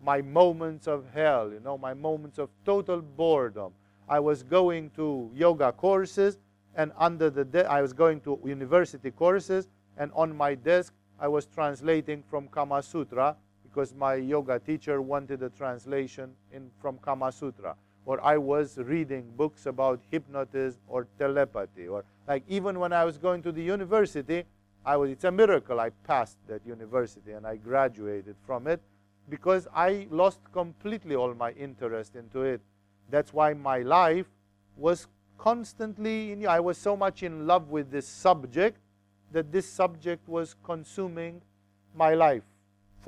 my moments of hell, you know, my moments of total boredom. I was going to yoga courses, and under the I was going to university courses, and on my desk I was translating from Kama Sutra because my yoga teacher wanted a translation in, from Kama Sutra. Or I was reading books about hypnotism or telepathy. Or like even when I was going to the university, I was, it's a miracle I passed that university and I graduated from it because I lost completely all my interest into it. That's why my life was constantly, in, I was so much in love with this subject that this subject was consuming my life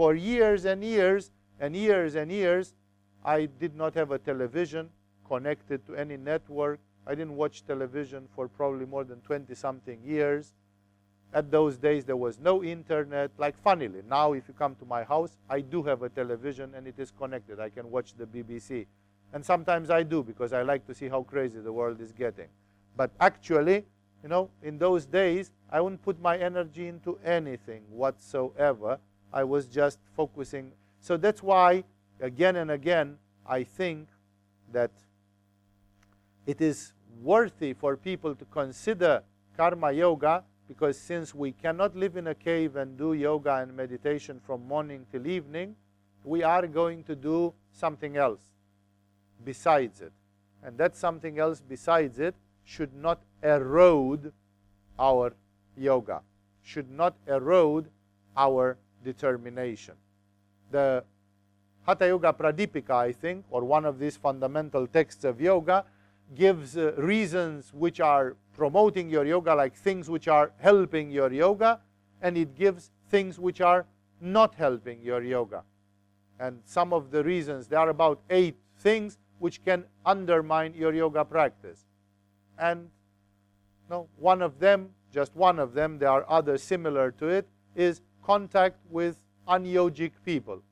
for years and years and years and years, I did not have a television connected to any network. I didn't watch television for probably more than 20 something years. At those days, there was no internet. Like, funnily, now if you come to my house, I do have a television and it is connected. I can watch the BBC. And sometimes I do because I like to see how crazy the world is getting. But actually, you know, in those days, I wouldn't put my energy into anything whatsoever I was just focusing. So that's why, again and again, I think that it is worthy for people to consider karma yoga because since we cannot live in a cave and do yoga and meditation from morning till evening, we are going to do something else besides it. And that something else besides it should not erode our yoga, should not erode our determination. The Hatha Yoga Pradipika, I think, or one of these fundamental texts of yoga, gives uh, reasons which are promoting your yoga, like things which are helping your yoga, and it gives things which are not helping your yoga. And some of the reasons, there are about eight things which can undermine your yoga practice. And no, one of them, just one of them, there are others similar to it, is contact with unyogic people.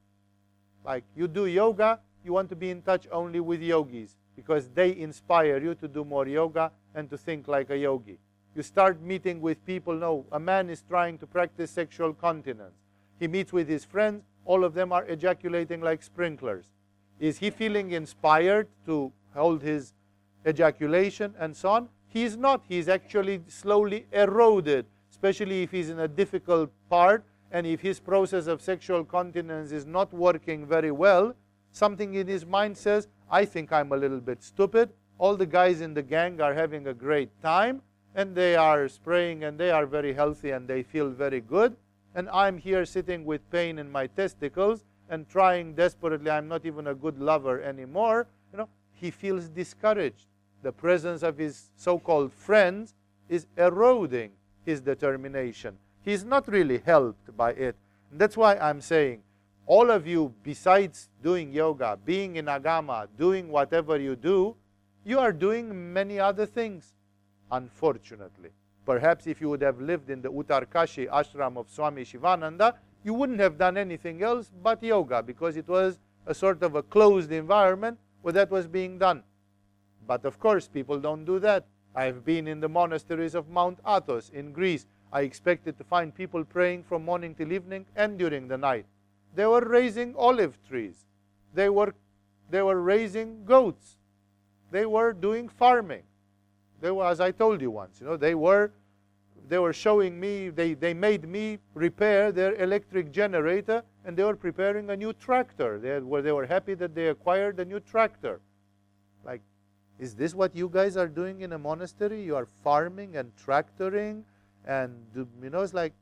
Like you do yoga, you want to be in touch only with yogis because they inspire you to do more yoga and to think like a yogi. You start meeting with people. No, a man is trying to practice sexual continence. He meets with his friends. All of them are ejaculating like sprinklers. Is he feeling inspired to hold his ejaculation and so on? He is not. He is actually slowly eroded, especially if he's in a difficult part and if his process of sexual continence is not working very well. Something in his mind says, I think I'm a little bit stupid. All the guys in the gang are having a great time and they are spraying and they are very healthy and they feel very good. And I'm here sitting with pain in my testicles and trying desperately. I'm not even a good lover anymore. You know, he feels discouraged. The presence of his so-called friends is eroding his determination. He's not really helped by it. And that's why I'm saying all of you, besides doing yoga, being in agama, doing whatever you do, you are doing many other things, unfortunately. Perhaps if you would have lived in the Uttarkashi ashram of Swami Shivananda, you wouldn't have done anything else but yoga because it was a sort of a closed environment where that was being done. But of course, people don't do that. I've been in the monasteries of Mount Athos in Greece. I expected to find people praying from morning till evening and during the night. They were raising olive trees. They were, they were raising goats. They were doing farming. They were, as I told you once, you know, they were, they were showing me, they, they made me repair their electric generator and they were preparing a new tractor. They, were, they were happy that they acquired a new tractor. Like, is this what you guys are doing in a monastery? You are farming and tractoring and, you know, it's like,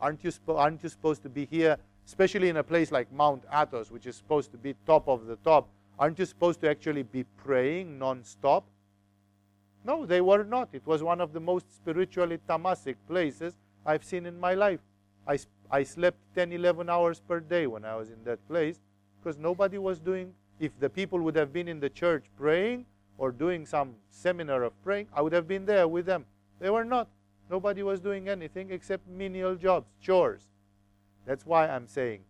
aren't you, aren't you supposed to be here especially in a place like Mount Athos, which is supposed to be top of the top, aren't you supposed to actually be praying non-stop? No, they were not. It was one of the most spiritually tamasic places I've seen in my life. I, I slept 10, 11 hours per day when I was in that place because nobody was doing, if the people would have been in the church praying or doing some seminar of praying, I would have been there with them. They were not. Nobody was doing anything except menial jobs, chores. That's why I'm saying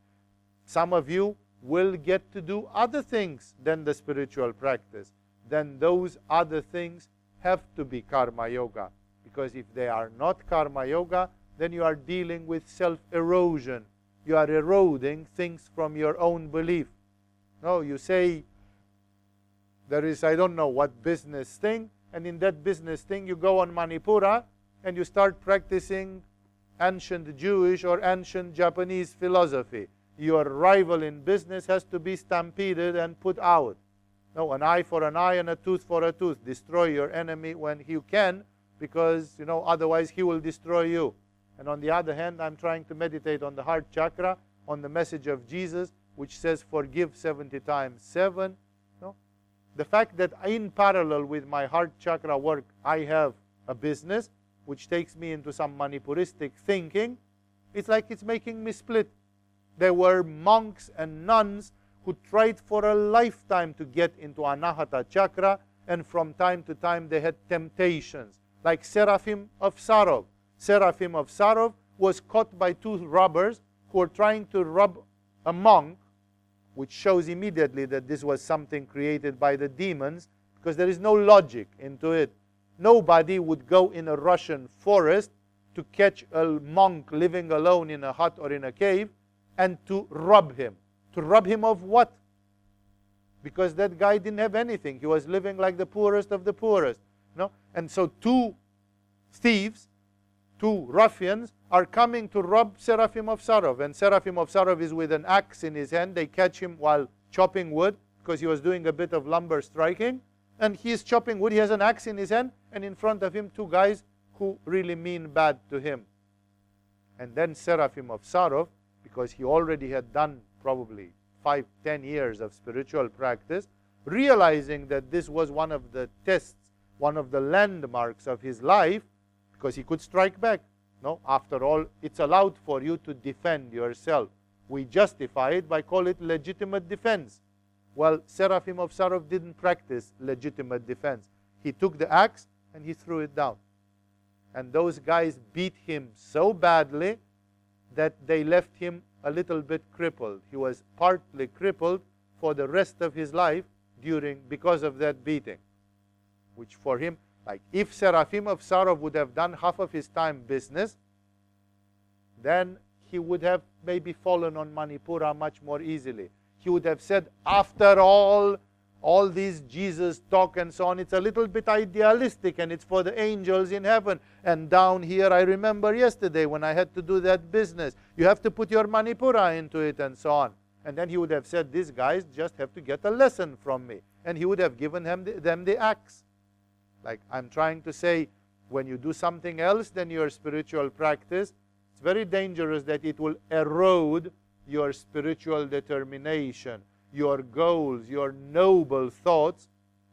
some of you will get to do other things than the spiritual practice. Then those other things have to be karma yoga. Because if they are not karma yoga, then you are dealing with self erosion. You are eroding things from your own belief. No, you say there is, I don't know what business thing, and in that business thing you go on Manipura and you start practicing ancient Jewish or ancient Japanese philosophy. Your rival in business has to be stampeded and put out. No, an eye for an eye and a tooth for a tooth. Destroy your enemy when you can, because you know otherwise he will destroy you. And on the other hand, I'm trying to meditate on the heart chakra, on the message of Jesus, which says forgive 70 times 7. No? The fact that in parallel with my heart chakra work, I have a business, which takes me into some Manipuristic thinking, it's like it's making me split. There were monks and nuns who tried for a lifetime to get into Anahata chakra, and from time to time they had temptations, like Seraphim of Sarov. Seraphim of Sarov was caught by two robbers who were trying to rob a monk, which shows immediately that this was something created by the demons, because there is no logic into it. Nobody would go in a Russian forest to catch a monk living alone in a hut or in a cave and to rob him. To rob him of what? Because that guy didn't have anything. He was living like the poorest of the poorest. No? And so two thieves, two ruffians, are coming to rob Seraphim of Sarov. And Seraphim of Sarov is with an axe in his hand. They catch him while chopping wood because he was doing a bit of lumber striking and he's chopping wood. He has an axe in his hand, and in front of him, two guys who really mean bad to him. And then Seraphim of Sarov, because he already had done probably five, ten years of spiritual practice, realizing that this was one of the tests, one of the landmarks of his life, because he could strike back. No, after all, it's allowed for you to defend yourself. We justify it by call it legitimate defense. Well, Seraphim of Sarov didn't practice legitimate defense. He took the axe and he threw it down. And those guys beat him so badly that they left him a little bit crippled. He was partly crippled for the rest of his life during because of that beating. Which for him, like if Seraphim of Sarov would have done half of his time business, then he would have maybe fallen on Manipura much more easily he would have said, after all, all these Jesus talk and so on, it's a little bit idealistic and it's for the angels in heaven. And down here, I remember yesterday when I had to do that business, you have to put your Manipura into it and so on. And then he would have said, these guys just have to get a lesson from me. And he would have given the, them the axe. Like I'm trying to say, when you do something else than your spiritual practice, it's very dangerous that it will erode your spiritual determination, your goals, your noble thoughts,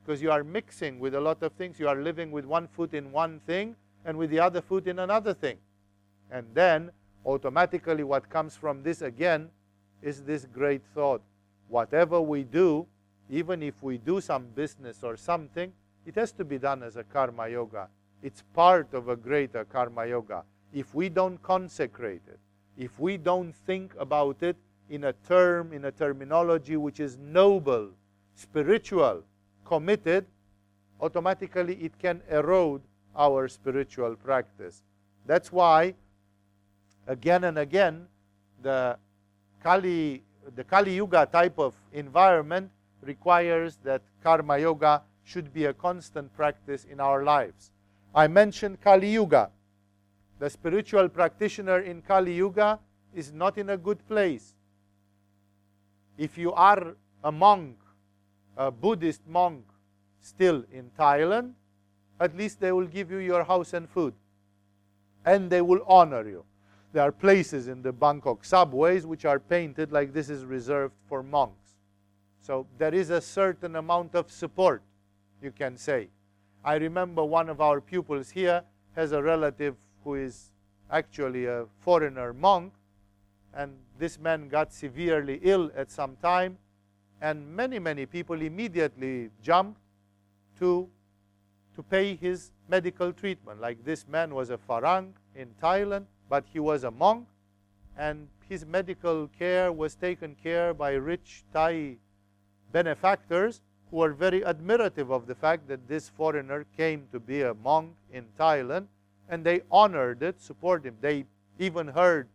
because you are mixing with a lot of things. You are living with one foot in one thing and with the other foot in another thing. And then, automatically, what comes from this again is this great thought. Whatever we do, even if we do some business or something, it has to be done as a karma yoga. It's part of a greater karma yoga. If we don't consecrate it, if we don't think about it in a term, in a terminology which is noble, spiritual, committed, automatically it can erode our spiritual practice. That's why, again and again, the Kali, the Kali Yuga type of environment requires that Karma Yoga should be a constant practice in our lives. I mentioned Kali Yuga the spiritual practitioner in Kali Yuga is not in a good place. If you are a monk, a Buddhist monk, still in Thailand, at least they will give you your house and food. And they will honor you. There are places in the Bangkok subways which are painted like this is reserved for monks. So there is a certain amount of support, you can say. I remember one of our pupils here has a relative who is actually a foreigner monk. And this man got severely ill at some time. And many, many people immediately jumped to, to pay his medical treatment. Like this man was a Farang in Thailand, but he was a monk. And his medical care was taken care by rich Thai benefactors who were very admirative of the fact that this foreigner came to be a monk in Thailand and they honored it, supported him. They even heard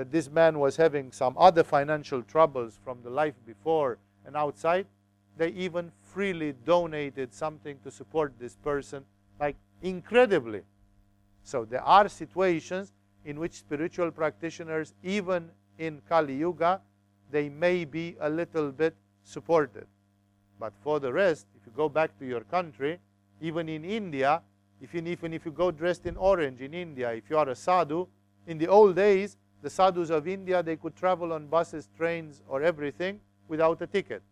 that this man was having some other financial troubles from the life before and outside. They even freely donated something to support this person, like incredibly. So there are situations in which spiritual practitioners, even in Kali Yuga, they may be a little bit supported. But for the rest, if you go back to your country, even in India, if you, even if you go dressed in orange in India, if you are a sadhu, in the old days, the sadhus of India, they could travel on buses, trains, or everything without a ticket.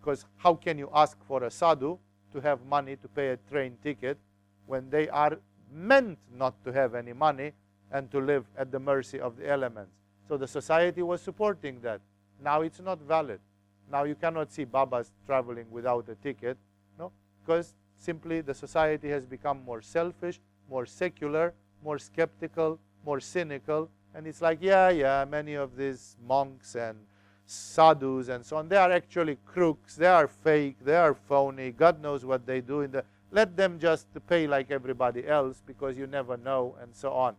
Because how can you ask for a sadhu to have money to pay a train ticket when they are meant not to have any money and to live at the mercy of the elements? So the society was supporting that. Now it's not valid. Now you cannot see Babas traveling without a ticket, no, because Simply, the society has become more selfish, more secular, more skeptical, more cynical. And it's like, yeah, yeah, many of these monks and sadhus and so on, they are actually crooks. They are fake. They are phony. God knows what they do. In the, let them just pay like everybody else because you never know and so on.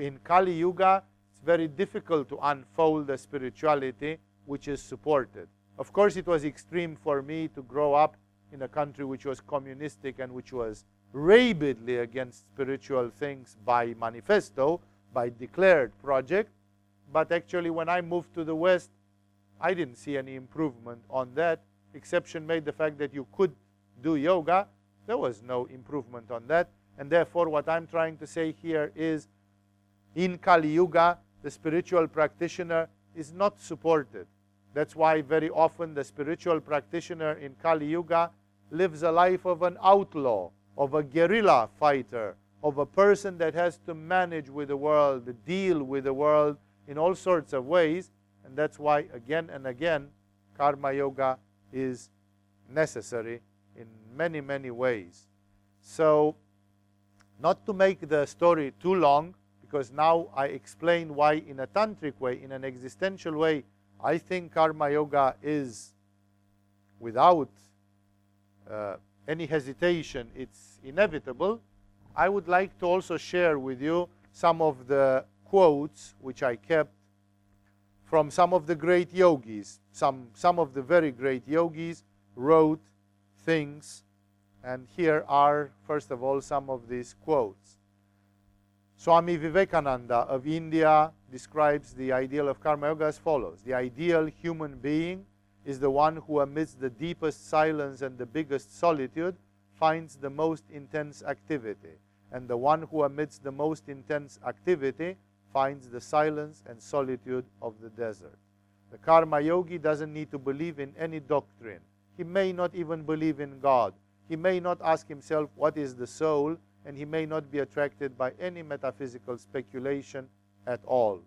In Kali Yuga, it's very difficult to unfold the spirituality which is supported. Of course, it was extreme for me to grow up in a country which was communistic and which was rabidly against spiritual things by manifesto, by declared project. But actually, when I moved to the West, I didn't see any improvement on that. Exception made the fact that you could do yoga. There was no improvement on that. And therefore, what I'm trying to say here is in Kali Yuga, the spiritual practitioner is not supported. That's why very often the spiritual practitioner in Kali Yuga lives a life of an outlaw, of a guerrilla fighter, of a person that has to manage with the world, deal with the world in all sorts of ways. And that's why, again and again, Karma Yoga is necessary in many, many ways. So, not to make the story too long, because now I explain why, in a tantric way, in an existential way, I think Karma Yoga is, without uh, any hesitation, it's inevitable. I would like to also share with you some of the quotes which I kept from some of the great yogis. Some, some of the very great yogis wrote things, and here are, first of all, some of these quotes. Swami Vivekananda of India describes the ideal of Karma Yoga as follows The ideal human being is the one who, amidst the deepest silence and the biggest solitude, finds the most intense activity. And the one who, amidst the most intense activity, finds the silence and solitude of the desert. The Karma Yogi doesn't need to believe in any doctrine. He may not even believe in God. He may not ask himself what is the soul, and he may not be attracted by any metaphysical speculation at all.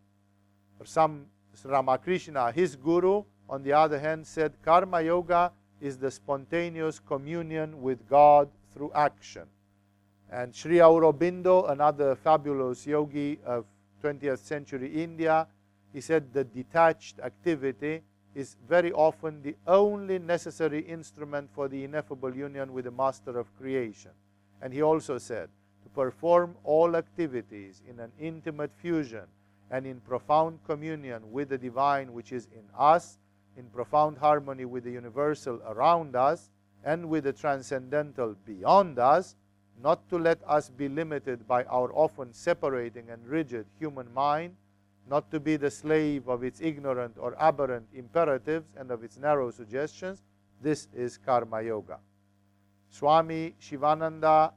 For some, Ramakrishna, his guru, on the other hand, said Karma Yoga is the spontaneous communion with God through action. And Sri Aurobindo, another fabulous yogi of 20th century India, he said the detached activity is very often the only necessary instrument for the ineffable union with the master of creation. And he also said, to perform all activities in an intimate fusion and in profound communion with the divine which is in us, in profound harmony with the universal around us, and with the transcendental beyond us, not to let us be limited by our often separating and rigid human mind, not to be the slave of its ignorant or aberrant imperatives and of its narrow suggestions. This is Karma Yoga. Swami Shivananda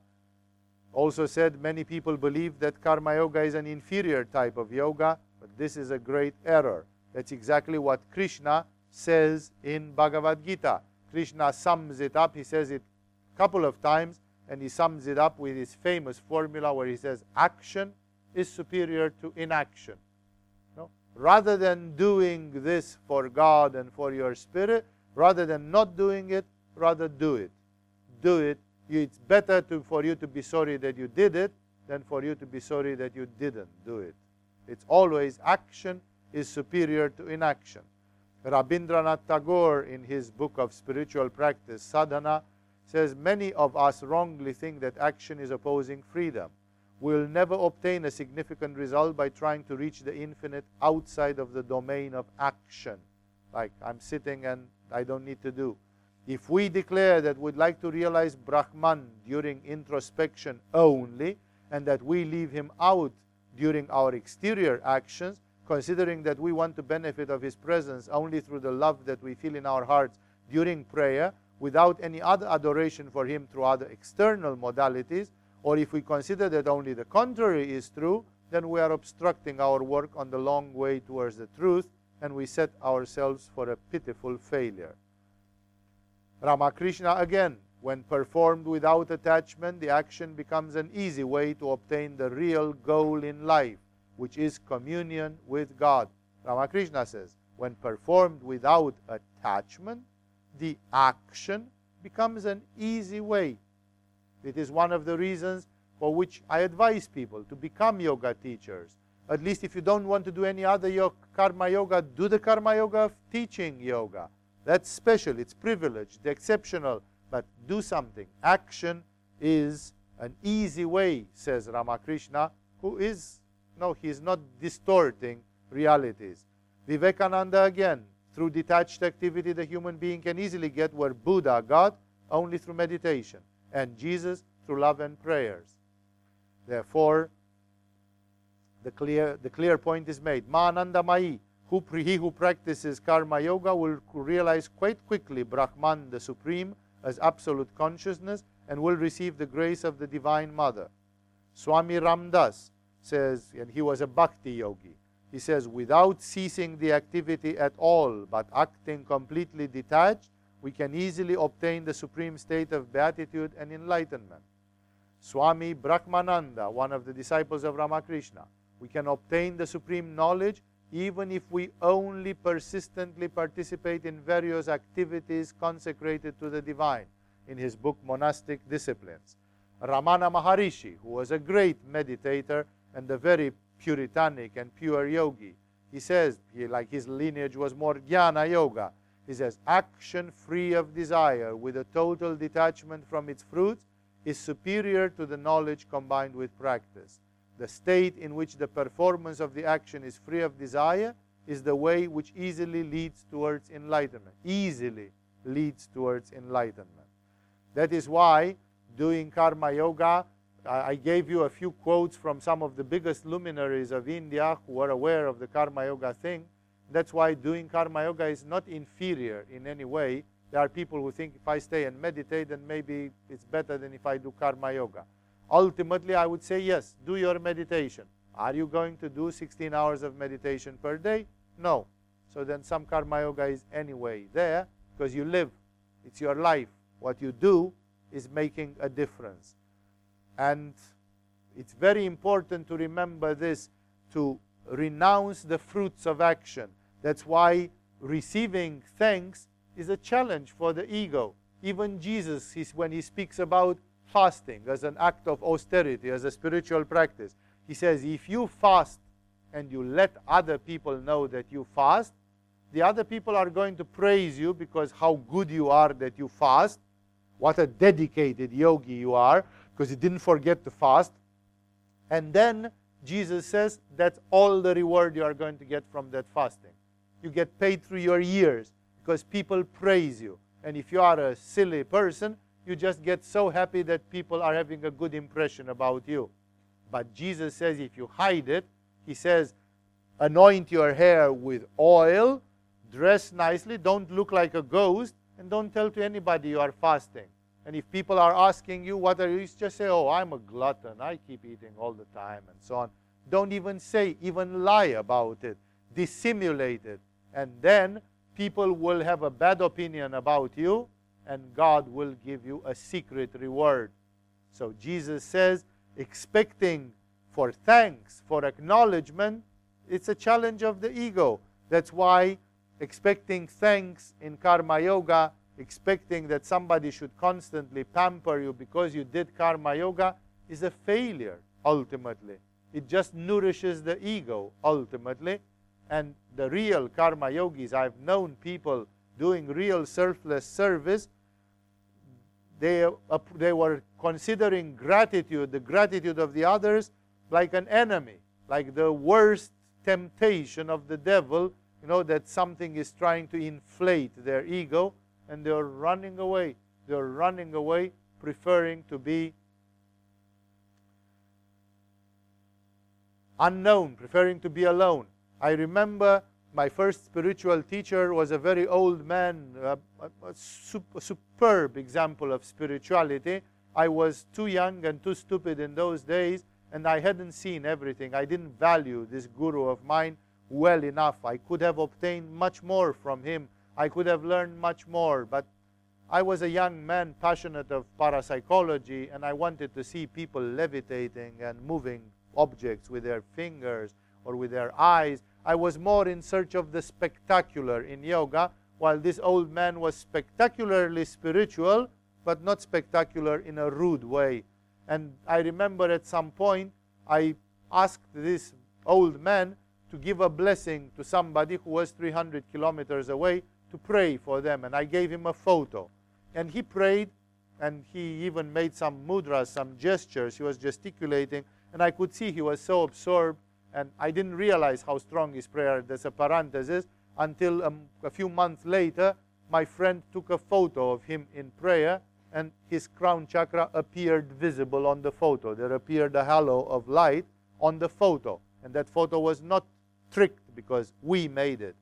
also said many people believe that Karma Yoga is an inferior type of yoga, but this is a great error. That's exactly what Krishna says in Bhagavad Gita. Krishna sums it up. He says it a couple of times, and he sums it up with his famous formula where he says, Action is superior to inaction. No? Rather than doing this for God and for your spirit, rather than not doing it, rather do it. Do it. It's better to, for you to be sorry that you did it than for you to be sorry that you didn't do it. It's always action is superior to inaction. Rabindranath Tagore, in his book of spiritual practice, Sadhana, says many of us wrongly think that action is opposing freedom. We'll never obtain a significant result by trying to reach the infinite outside of the domain of action. Like I'm sitting and I don't need to do. If we declare that we'd like to realize Brahman during introspection only, and that we leave him out during our exterior actions, considering that we want to benefit of His presence only through the love that we feel in our hearts during prayer, without any other adoration for Him through other external modalities, or if we consider that only the contrary is true, then we are obstructing our work on the long way towards the truth, and we set ourselves for a pitiful failure. Ramakrishna again, when performed without attachment, the action becomes an easy way to obtain the real goal in life which is communion with God. Ramakrishna says, when performed without attachment, the action becomes an easy way. It is one of the reasons for which I advise people to become yoga teachers. At least if you don't want to do any other yoga, karma yoga, do the karma yoga of teaching yoga. That's special, it's privileged, exceptional, but do something. Action is an easy way, says Ramakrishna, who is no, he is not distorting realities. Vivekananda again, through detached activity, the human being can easily get where Buddha got only through meditation, and Jesus through love and prayers. Therefore, the clear, the clear point is made. Ma Anandamayi, who, he who practices karma yoga will realize quite quickly Brahman, the Supreme, as absolute consciousness and will receive the grace of the Divine Mother. Swami Ramdas, says, and he was a bhakti yogi. He says, without ceasing the activity at all, but acting completely detached, we can easily obtain the supreme state of beatitude and enlightenment. Swami Brahmananda, one of the disciples of Ramakrishna, we can obtain the supreme knowledge even if we only persistently participate in various activities consecrated to the divine in his book Monastic Disciplines. Ramana Maharishi, who was a great meditator and a very puritanic and pure yogi, he says, he, like his lineage was more jnana yoga, he says, action free of desire with a total detachment from its fruits is superior to the knowledge combined with practice. The state in which the performance of the action is free of desire is the way which easily leads towards enlightenment. Easily leads towards enlightenment. That is why doing karma yoga, I gave you a few quotes from some of the biggest luminaries of India who are aware of the karma yoga thing. That's why doing karma yoga is not inferior in any way. There are people who think if I stay and meditate, then maybe it's better than if I do karma yoga. Ultimately, I would say yes, do your meditation. Are you going to do 16 hours of meditation per day? No. So then some karma yoga is anyway there because you live. It's your life. What you do is making a difference. And it's very important to remember this to renounce the fruits of action. That's why receiving thanks is a challenge for the ego. Even Jesus, when he speaks about fasting as an act of austerity, as a spiritual practice, he says, if you fast and you let other people know that you fast, the other people are going to praise you because how good you are that you fast, what a dedicated yogi you are, because he didn't forget to fast. And then Jesus says that's all the reward you are going to get from that fasting. You get paid through your years because people praise you. And if you are a silly person, you just get so happy that people are having a good impression about you. But Jesus says if you hide it, he says, anoint your hair with oil, dress nicely, don't look like a ghost, and don't tell to anybody you are fasting. And if people are asking you, what are you, just say, oh, I'm a glutton. I keep eating all the time and so on. Don't even say, even lie about it. Dissimulate it. And then people will have a bad opinion about you, and God will give you a secret reward. So Jesus says, expecting for thanks, for acknowledgement, it's a challenge of the ego. That's why expecting thanks in karma yoga, expecting that somebody should constantly pamper you because you did karma yoga is a failure ultimately. It just nourishes the ego ultimately. And the real karma yogis, I've known people doing real selfless service, they, they were considering gratitude, the gratitude of the others, like an enemy, like the worst temptation of the devil you know, that something is trying to inflate their ego, and they're running away. They're running away, preferring to be unknown, preferring to be alone. I remember my first spiritual teacher was a very old man, a, a, a, a superb example of spirituality. I was too young and too stupid in those days, and I hadn't seen everything. I didn't value this guru of mine well enough. I could have obtained much more from him. I could have learned much more. But I was a young man passionate of parapsychology, and I wanted to see people levitating and moving objects with their fingers or with their eyes. I was more in search of the spectacular in yoga, while this old man was spectacularly spiritual, but not spectacular in a rude way. And I remember at some point I asked this old man to give a blessing to somebody who was 300 kilometers away to pray for them. And I gave him a photo. And he prayed, and he even made some mudras, some gestures. He was gesticulating, and I could see he was so absorbed. And I didn't realize how strong his prayer, there's a parenthesis, until um, a few months later, my friend took a photo of him in prayer, and his crown chakra appeared visible on the photo. There appeared a halo of light on the photo. And that photo was not tricked because we made it.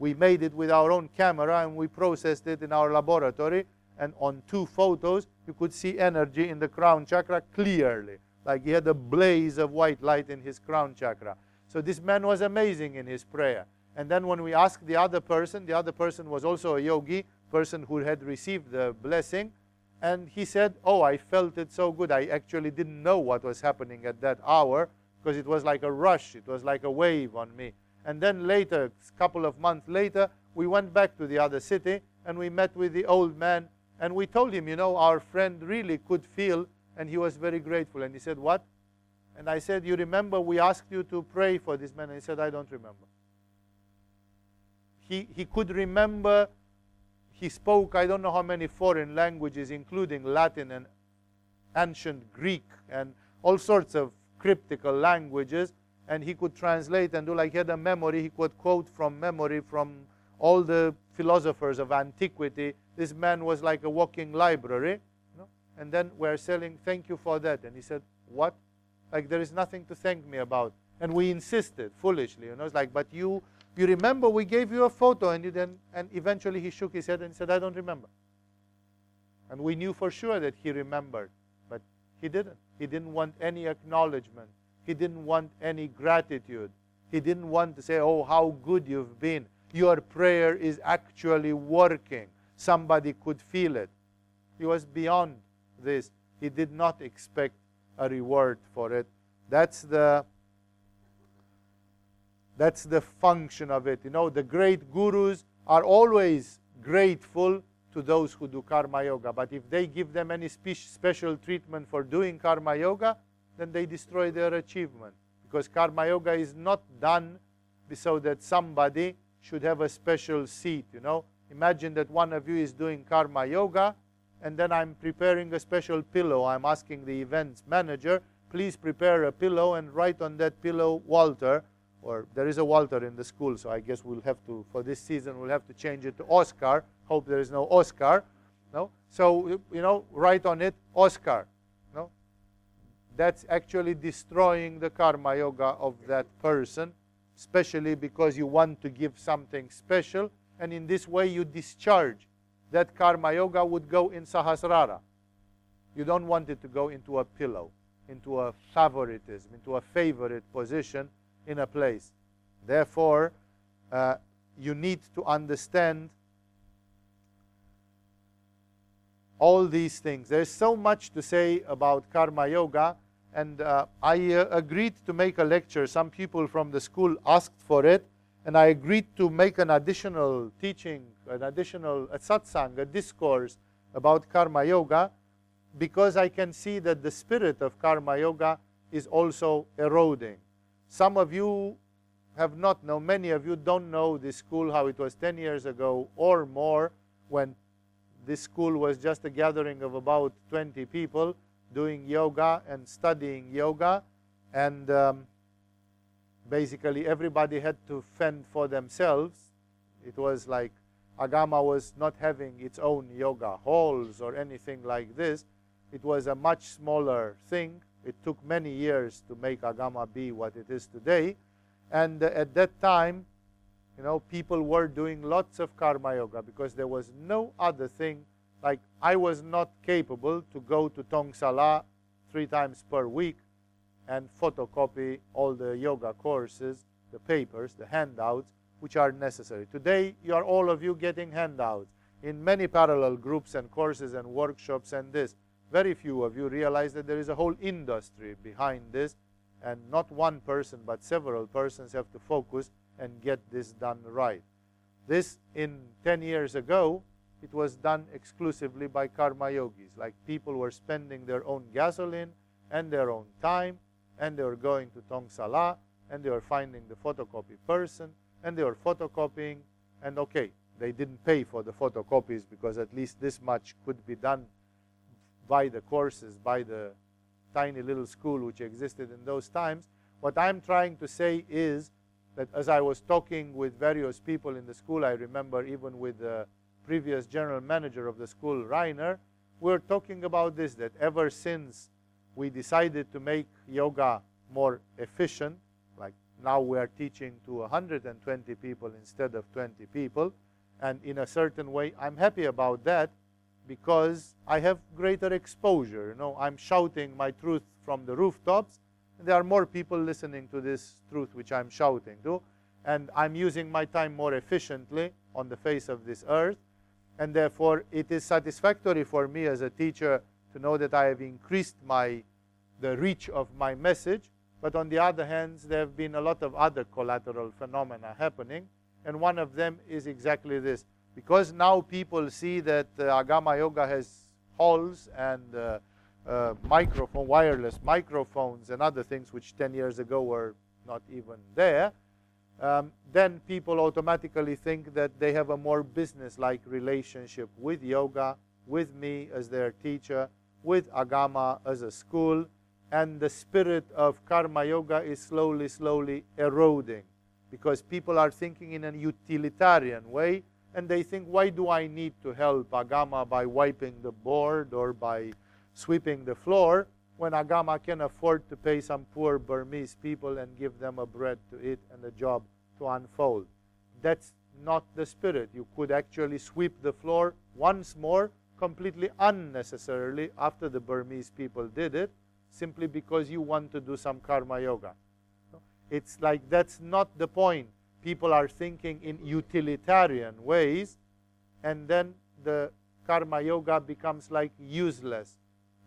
We made it with our own camera and we processed it in our laboratory. And on two photos, you could see energy in the crown chakra clearly. Like he had a blaze of white light in his crown chakra. So this man was amazing in his prayer. And then when we asked the other person, the other person was also a yogi, person who had received the blessing, and he said, Oh, I felt it so good. I actually didn't know what was happening at that hour because it was like a rush, it was like a wave on me. And then later, a couple of months later, we went back to the other city and we met with the old man and we told him, you know, our friend really could feel and he was very grateful. And he said, What? And I said, You remember we asked you to pray for this man? And he said, I don't remember. He, he could remember, he spoke, I don't know how many foreign languages, including Latin and ancient Greek and all sorts of cryptical languages. And he could translate and do like he had a memory. He could quote from memory from all the philosophers of antiquity. This man was like a walking library. You know? And then we're selling, thank you for that. And he said, What? Like there is nothing to thank me about. And we insisted foolishly. You know, it's like, but you you remember we gave you a photo and you then and eventually he shook his head and said, I don't remember. And we knew for sure that he remembered, but he didn't. He didn't want any acknowledgement. He didn't want any gratitude. He didn't want to say, Oh, how good you've been. Your prayer is actually working. Somebody could feel it. He was beyond this. He did not expect a reward for it. That's the that's the function of it. You know, the great gurus are always grateful to those who do karma yoga. But if they give them any spe special treatment for doing karma yoga, then they destroy their achievement. Because karma yoga is not done so that somebody should have a special seat, you know. Imagine that one of you is doing karma yoga, and then I'm preparing a special pillow. I'm asking the events manager, please prepare a pillow and write on that pillow Walter, or there is a Walter in the school, so I guess we'll have to, for this season, we'll have to change it to Oscar. Hope there is no Oscar. No? So, you know, write on it Oscar. That's actually destroying the karma yoga of that person especially because you want to give something special, and in this way you discharge. That karma yoga would go in Sahasrara. You don't want it to go into a pillow, into a favoritism, into a favorite position in a place. Therefore, uh, you need to understand all these things. There's so much to say about karma yoga and uh, I uh, agreed to make a lecture. Some people from the school asked for it, and I agreed to make an additional teaching, an additional a satsang, a discourse about karma yoga, because I can see that the spirit of karma yoga is also eroding. Some of you have not known, many of you don't know this school, how it was 10 years ago or more, when this school was just a gathering of about 20 people doing yoga and studying yoga. And um, basically, everybody had to fend for themselves. It was like Agama was not having its own yoga halls or anything like this. It was a much smaller thing. It took many years to make Agama be what it is today. And uh, at that time, you know, people were doing lots of karma yoga because there was no other thing like I was not capable to go to Tongsala three times per week and photocopy all the yoga courses, the papers, the handouts, which are necessary. Today, you are all of you getting handouts in many parallel groups and courses and workshops and this. Very few of you realize that there is a whole industry behind this, and not one person, but several persons have to focus and get this done right. This, in 10 years ago, it was done exclusively by karma yogis. Like people were spending their own gasoline and their own time, and they were going to tong Tongsala, and they were finding the photocopy person, and they were photocopying, and okay, they didn't pay for the photocopies because at least this much could be done by the courses, by the tiny little school which existed in those times. What I'm trying to say is that as I was talking with various people in the school, I remember even with the previous general manager of the school, Rainer, we are talking about this, that ever since we decided to make yoga more efficient, like now we are teaching to 120 people instead of 20 people, and in a certain way, I'm happy about that because I have greater exposure. You know, I'm shouting my truth from the rooftops There are more people listening to this truth which I'm shouting to, and I'm using my time more efficiently on the face of this earth, and therefore it is satisfactory for me as a teacher to know that I have increased my the reach of my message. But on the other hand, there have been a lot of other collateral phenomena happening, and one of them is exactly this. Because now people see that uh, Agama Yoga has halls and uh, uh, microphone, wireless microphones and other things which 10 years ago were not even there, um, then people automatically think that they have a more business-like relationship with yoga, with me as their teacher, with Agama as a school, and the spirit of karma yoga is slowly, slowly eroding because people are thinking in a utilitarian way and they think, why do I need to help Agama by wiping the board or by sweeping the floor when Agama can afford to pay some poor Burmese people and give them a bread to eat and a job to unfold? That's not the spirit. You could actually sweep the floor once more completely unnecessarily after the Burmese people did it, simply because you want to do some karma yoga. It's like that's not the point people are thinking in utilitarian ways, and then the karma yoga becomes like useless.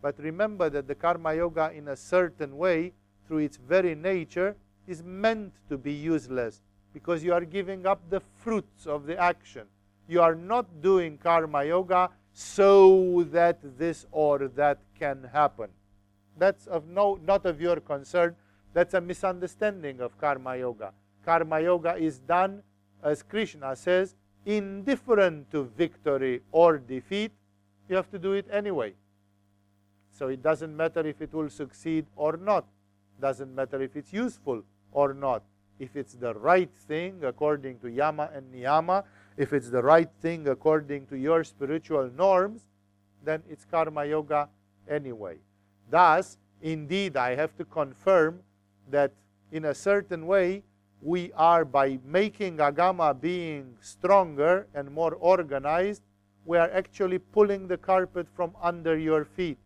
But remember that the karma yoga, in a certain way, through its very nature, is meant to be useless because you are giving up the fruits of the action. You are not doing karma yoga so that this or that can happen. That's of no, not of your concern. That's a misunderstanding of karma yoga. Karma yoga is done, as Krishna says, indifferent to victory or defeat. You have to do it anyway. So it doesn't matter if it will succeed or not. Doesn't matter if it's useful or not. If it's the right thing according to yama and niyama, if it's the right thing according to your spiritual norms, then it's karma yoga anyway. Thus, indeed, I have to confirm that in a certain way, we are, by making Agama being stronger and more organized, we are actually pulling the carpet from under your feet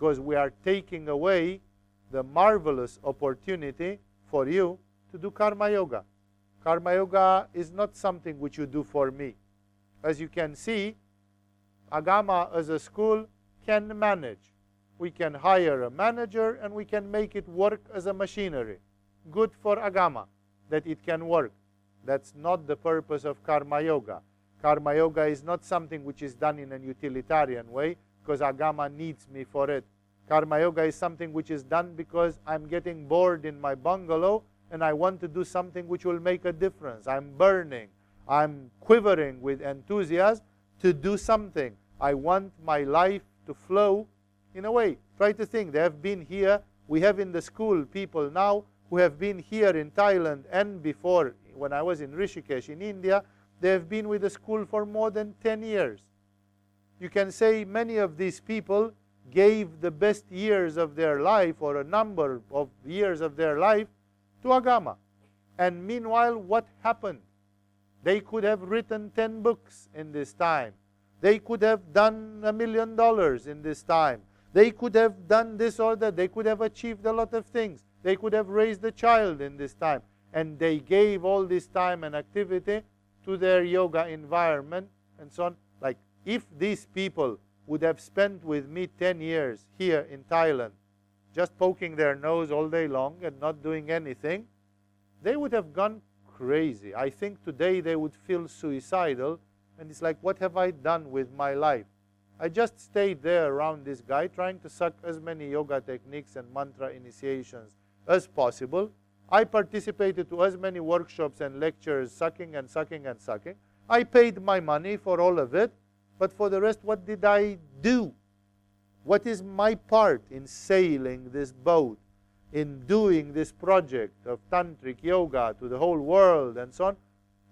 because we are taking away the marvelous opportunity for you to do Karma Yoga. Karma Yoga is not something which you do for me. As you can see, Agama as a school can manage. We can hire a manager and we can make it work as a machinery. Good for Agama that it can work. That's not the purpose of Karma Yoga. Karma Yoga is not something which is done in a utilitarian way because Agama needs me for it. Karma Yoga is something which is done because I'm getting bored in my bungalow and I want to do something which will make a difference. I'm burning. I'm quivering with enthusiasm to do something. I want my life to flow in a way. Try to think. They have been here. We have in the school people now who have been here in Thailand and before, when I was in Rishikesh in India, they have been with the school for more than 10 years. You can say many of these people gave the best years of their life or a number of years of their life to Agama. And meanwhile, what happened? They could have written 10 books in this time. They could have done a million dollars in this time. They could have done this or that. They could have achieved a lot of things. They could have raised a child in this time. And they gave all this time and activity to their yoga environment and so on. If these people would have spent with me 10 years here in Thailand, just poking their nose all day long and not doing anything, they would have gone crazy. I think today they would feel suicidal. And it's like, what have I done with my life? I just stayed there around this guy trying to suck as many yoga techniques and mantra initiations as possible. I participated to as many workshops and lectures, sucking and sucking and sucking. I paid my money for all of it, but for the rest, what did I do? What is my part in sailing this boat, in doing this project of tantric yoga to the whole world and so on?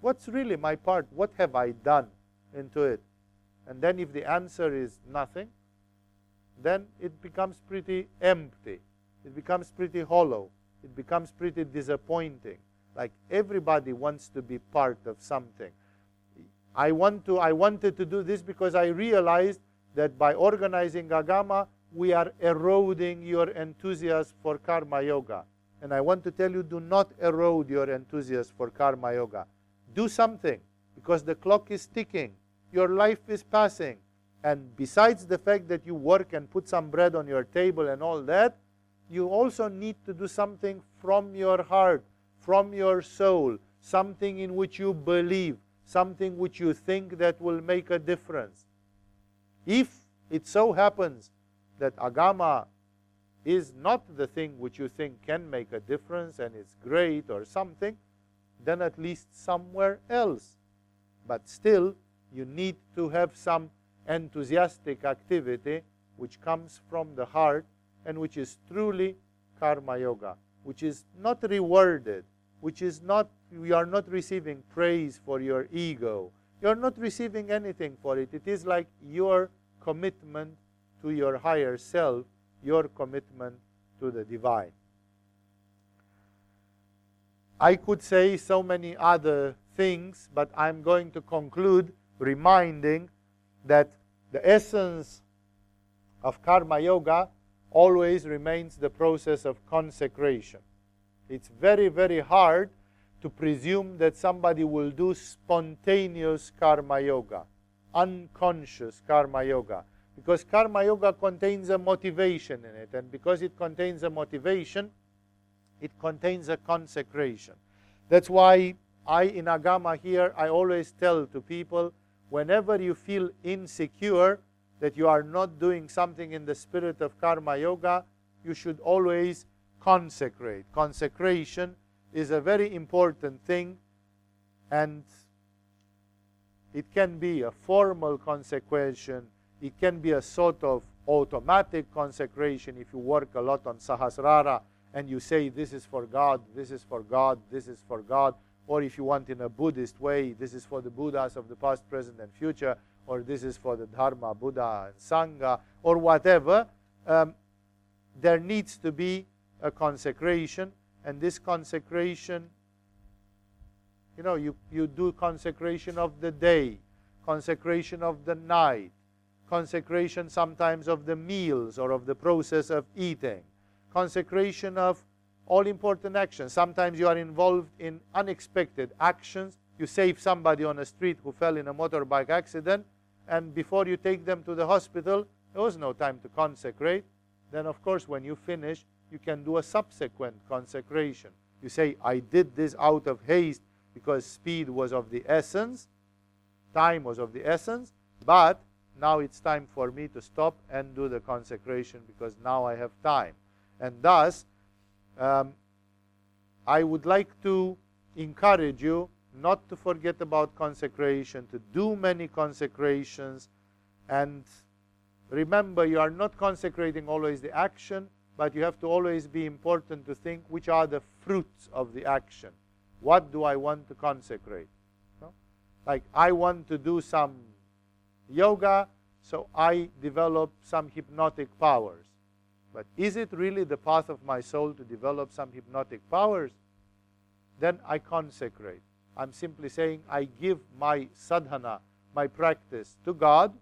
What's really my part? What have I done into it? And then if the answer is nothing, then it becomes pretty empty it becomes pretty hollow. It becomes pretty disappointing. Like everybody wants to be part of something. I, want to, I wanted to do this because I realized that by organizing Agama, we are eroding your enthusiasm for Karma Yoga. And I want to tell you do not erode your enthusiasm for karma yoga. Do something because the clock is ticking. Your life is passing. And besides the fact that you work and put some bread on your table and all that, you also need to do something from your heart, from your soul, something in which you believe, something which you think that will make a difference. If it so happens that agama is not the thing which you think can make a difference and is great or something, then at least somewhere else. But still, you need to have some enthusiastic activity which comes from the heart and which is truly karma yoga, which is not rewarded, which is not, you are not receiving praise for your ego. You are not receiving anything for it. It is like your commitment to your higher self, your commitment to the divine. I could say so many other things, but I'm going to conclude reminding that the essence of karma yoga always remains the process of consecration. It's very, very hard to presume that somebody will do spontaneous karma yoga, unconscious karma yoga, because karma yoga contains a motivation in it, and because it contains a motivation, it contains a consecration. That's why I, in Agama here, I always tell to people whenever you feel insecure that you are not doing something in the spirit of karma yoga, you should always consecrate. Consecration is a very important thing, and it can be a formal consecration, it can be a sort of automatic consecration if you work a lot on Sahasrara and you say, This is for God, this is for God, this is for God or if you want in a Buddhist way, this is for the Buddhas of the past, present, and future, or this is for the Dharma, Buddha, and Sangha, or whatever, um, there needs to be a consecration, and this consecration, you know, you, you do consecration of the day, consecration of the night, consecration sometimes of the meals or of the process of eating, consecration of all important actions. Sometimes you are involved in unexpected actions. You save somebody on a street who fell in a motorbike accident, and before you take them to the hospital, there was no time to consecrate. Then, of course, when you finish, you can do a subsequent consecration. You say, I did this out of haste because speed was of the essence, time was of the essence, but now it's time for me to stop and do the consecration because now I have time. And thus, um, I would like to encourage you not to forget about consecration, to do many consecrations, and remember you are not consecrating always the action, but you have to always be important to think which are the fruits of the action. What do I want to consecrate? No? Like I want to do some yoga, so I develop some hypnotic powers. But is it really the path of my soul to develop some hypnotic powers? Then I consecrate. I'm simply saying I give my sadhana, my practice to God.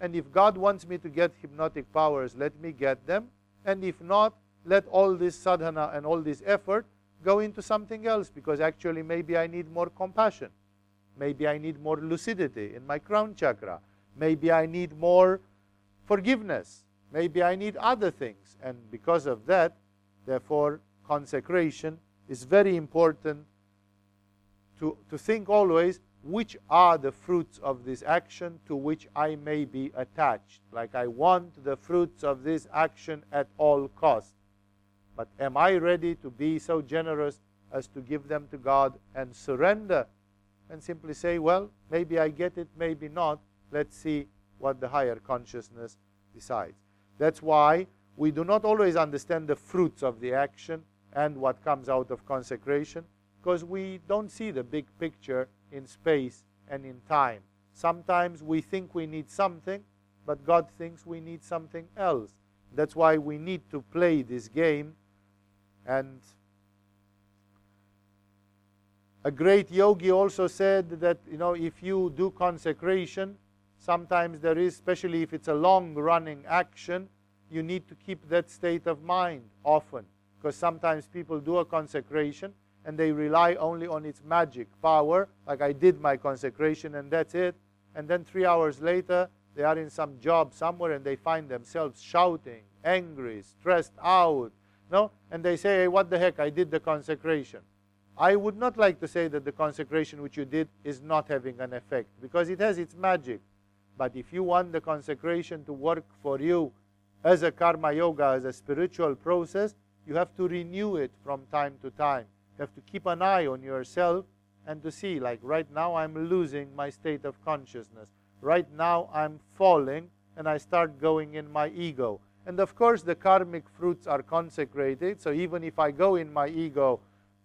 And if God wants me to get hypnotic powers, let me get them. And if not, let all this sadhana and all this effort go into something else because actually maybe I need more compassion. Maybe I need more lucidity in my crown chakra. Maybe I need more forgiveness. Maybe I need other things. And because of that, therefore, consecration is very important to, to think always which are the fruits of this action to which I may be attached. Like I want the fruits of this action at all costs. But am I ready to be so generous as to give them to God and surrender and simply say, well, maybe I get it, maybe not. Let's see what the higher consciousness decides. That's why we do not always understand the fruits of the action and what comes out of consecration because we don't see the big picture in space and in time. Sometimes we think we need something, but God thinks we need something else. That's why we need to play this game. And a great yogi also said that, you know, if you do consecration, sometimes there is, especially if it's a long running action, you need to keep that state of mind often. Because sometimes people do a consecration and they rely only on its magic power, like I did my consecration and that's it. And then three hours later, they are in some job somewhere and they find themselves shouting, angry, stressed out, no? And they say, hey, what the heck, I did the consecration. I would not like to say that the consecration which you did is not having an effect because it has its magic. But if you want the consecration to work for you as a karma yoga, as a spiritual process, you have to renew it from time to time. You have to keep an eye on yourself and to see, like right now I'm losing my state of consciousness. Right now I'm falling and I start going in my ego. And of course, the karmic fruits are consecrated. So even if I go in my ego,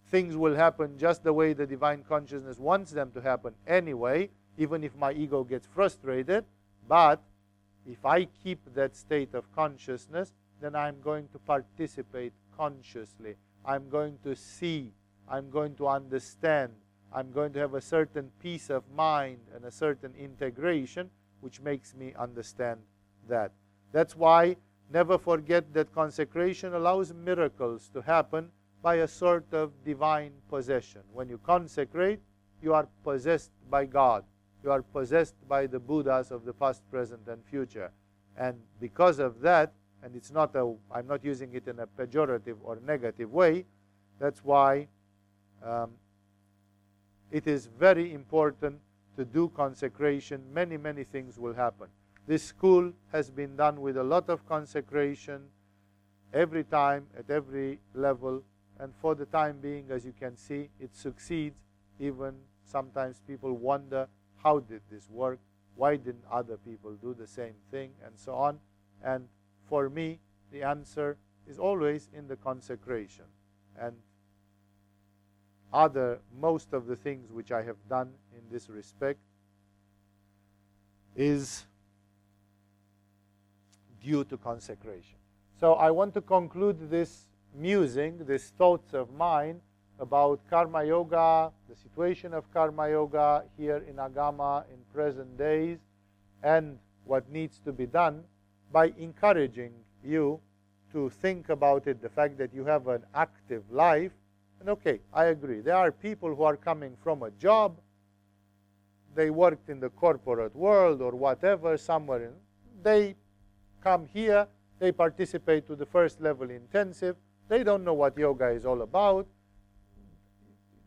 things will happen just the way the divine consciousness wants them to happen anyway, even if my ego gets frustrated. But if I keep that state of consciousness, then I'm going to participate consciously. I'm going to see. I'm going to understand. I'm going to have a certain peace of mind and a certain integration which makes me understand that. That's why never forget that consecration allows miracles to happen by a sort of divine possession. When you consecrate, you are possessed by God. You are possessed by the Buddhas of the past, present, and future. And because of that, and it's not a, I'm not using it in a pejorative or negative way, that's why um, it is very important to do consecration. Many, many things will happen. This school has been done with a lot of consecration every time, at every level, and for the time being, as you can see, it succeeds. Even sometimes people wonder, how did this work? Why didn't other people do the same thing? And so on. And for me, the answer is always in the consecration. And other, most of the things which I have done in this respect is due to consecration. So I want to conclude this musing, these thoughts of mine about Karma Yoga, the situation of Karma Yoga here in Agama in present days, and what needs to be done by encouraging you to think about it, the fact that you have an active life. And okay, I agree. There are people who are coming from a job, they worked in the corporate world or whatever, somewhere. In, they come here, they participate to the first level intensive, they don't know what yoga is all about.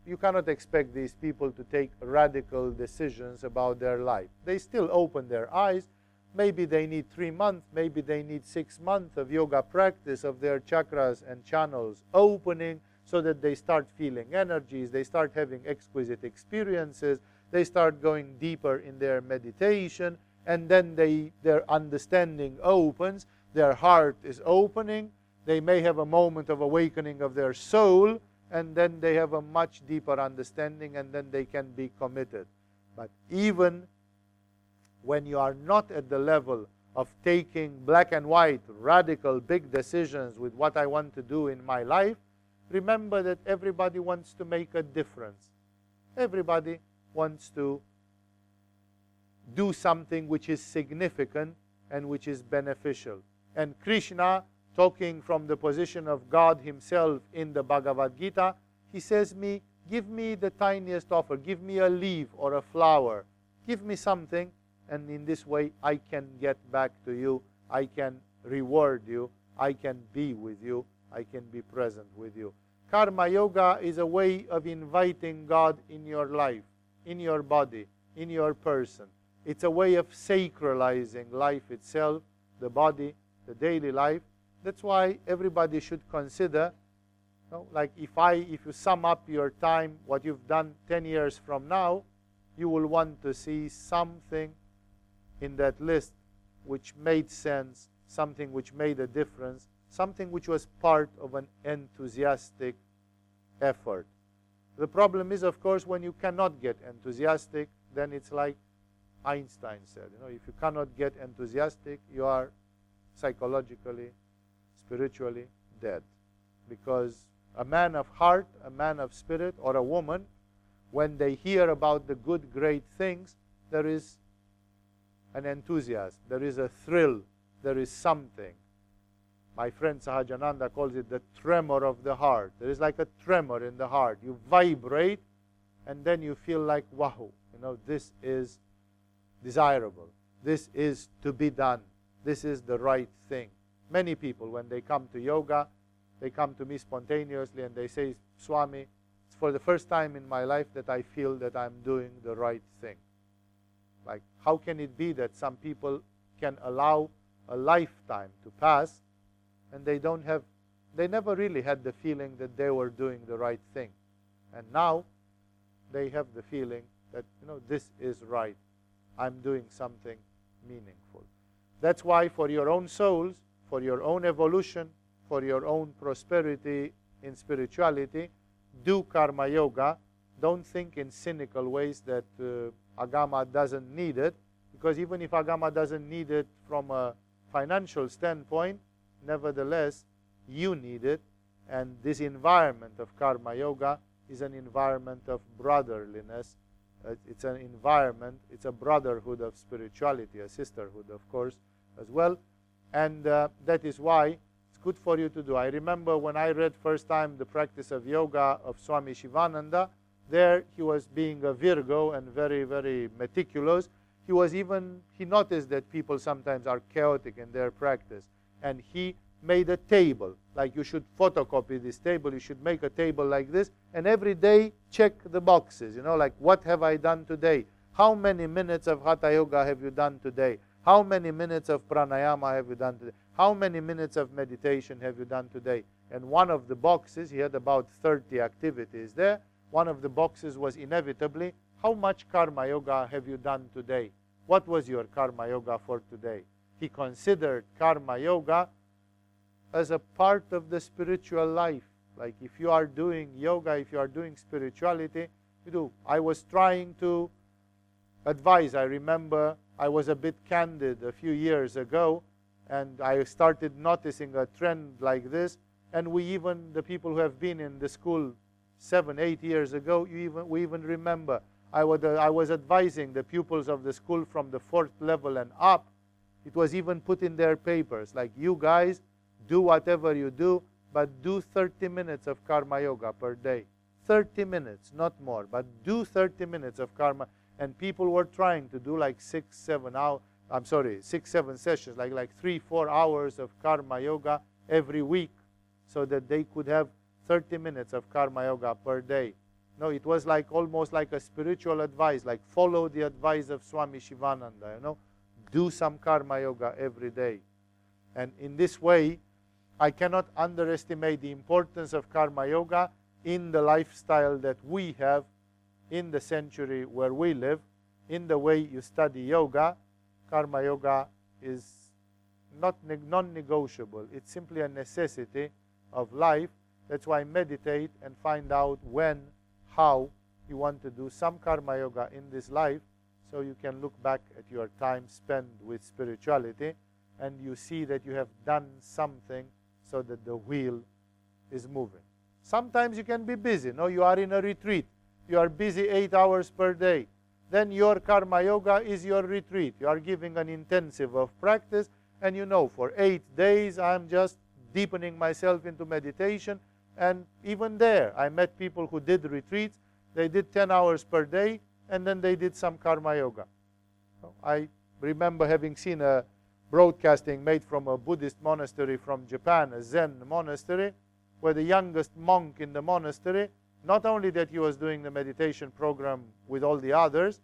You cannot expect these people to take radical decisions about their life. They still open their eyes. Maybe they need three months, maybe they need six months of yoga practice of their chakras and channels opening so that they start feeling energies, they start having exquisite experiences, they start going deeper in their meditation, and then they, their understanding opens, their heart is opening, they may have a moment of awakening of their soul, and then they have a much deeper understanding, and then they can be committed. But even when you are not at the level of taking black and white, radical, big decisions with what I want to do in my life, remember that everybody wants to make a difference. Everybody wants to do something which is significant and which is beneficial. And Krishna talking from the position of God Himself in the Bhagavad Gita, He says me, give me the tiniest offer, give me a leaf or a flower, give me something, and in this way I can get back to you, I can reward you, I can be with you, I can be present with you. Karma Yoga is a way of inviting God in your life, in your body, in your person. It's a way of sacralizing life itself, the body, the daily life, that's why everybody should consider, you know, like if I, if you sum up your time, what you've done 10 years from now, you will want to see something in that list which made sense, something which made a difference, something which was part of an enthusiastic effort. The problem is, of course, when you cannot get enthusiastic, then it's like Einstein said, you know, if you cannot get enthusiastic, you are psychologically spiritually dead. Because a man of heart, a man of spirit, or a woman, when they hear about the good, great things, there is an enthusiasm, there is a thrill, there is something. My friend Sahajananda calls it the tremor of the heart. There is like a tremor in the heart. You vibrate and then you feel like, wahoo. you know, this is desirable. This is to be done. This is the right thing. Many people, when they come to yoga, they come to me spontaneously and they say, Swami, it's for the first time in my life that I feel that I'm doing the right thing. Like, how can it be that some people can allow a lifetime to pass and they don't have, they never really had the feeling that they were doing the right thing. And now they have the feeling that, you know, this is right. I'm doing something meaningful. That's why for your own souls, for your own evolution, for your own prosperity in spirituality, do karma yoga. Don't think in cynical ways that uh, Agama doesn't need it, because even if Agama doesn't need it from a financial standpoint, nevertheless, you need it. And this environment of karma yoga is an environment of brotherliness. Uh, it's an environment, it's a brotherhood of spirituality, a sisterhood, of course, as well. And uh, that is why it's good for you to do. I remember when I read first time the practice of yoga of Swami Shivananda, there he was being a Virgo and very, very meticulous. He was even, he noticed that people sometimes are chaotic in their practice. And he made a table, like you should photocopy this table, you should make a table like this, and every day check the boxes, you know, like what have I done today? How many minutes of Hatha Yoga have you done today? How many minutes of pranayama have you done today? How many minutes of meditation have you done today? And one of the boxes, he had about 30 activities there. One of the boxes was inevitably, how much karma yoga have you done today? What was your karma yoga for today? He considered karma yoga as a part of the spiritual life. Like if you are doing yoga, if you are doing spirituality, you do. I was trying to advise. I remember I was a bit candid a few years ago and I started noticing a trend like this. And we even, the people who have been in the school seven, eight years ago, even, we even remember. I, would, uh, I was advising the pupils of the school from the fourth level and up. It was even put in their papers, like, you guys, do whatever you do, but do 30 minutes of karma yoga per day. 30 minutes, not more, but do 30 minutes of karma. And people were trying to do like six, seven hours, I'm sorry, six, seven sessions, like, like three, four hours of karma yoga every week so that they could have 30 minutes of karma yoga per day. No, it was like almost like a spiritual advice, like follow the advice of Swami Shivananda, you know, do some karma yoga every day. And in this way, I cannot underestimate the importance of karma yoga in the lifestyle that we have in the century where we live, in the way you study yoga, karma yoga is not non-negotiable. It's simply a necessity of life. That's why meditate and find out when, how you want to do some karma yoga in this life so you can look back at your time spent with spirituality and you see that you have done something so that the wheel is moving. Sometimes you can be busy. No, you are in a retreat. You are busy eight hours per day then your karma yoga is your retreat. You are giving an intensive of practice, and you know for eight days I'm just deepening myself into meditation. And even there, I met people who did retreats. They did 10 hours per day, and then they did some karma yoga. I remember having seen a broadcasting made from a Buddhist monastery from Japan, a Zen monastery, where the youngest monk in the monastery not only that he was doing the meditation program with all the others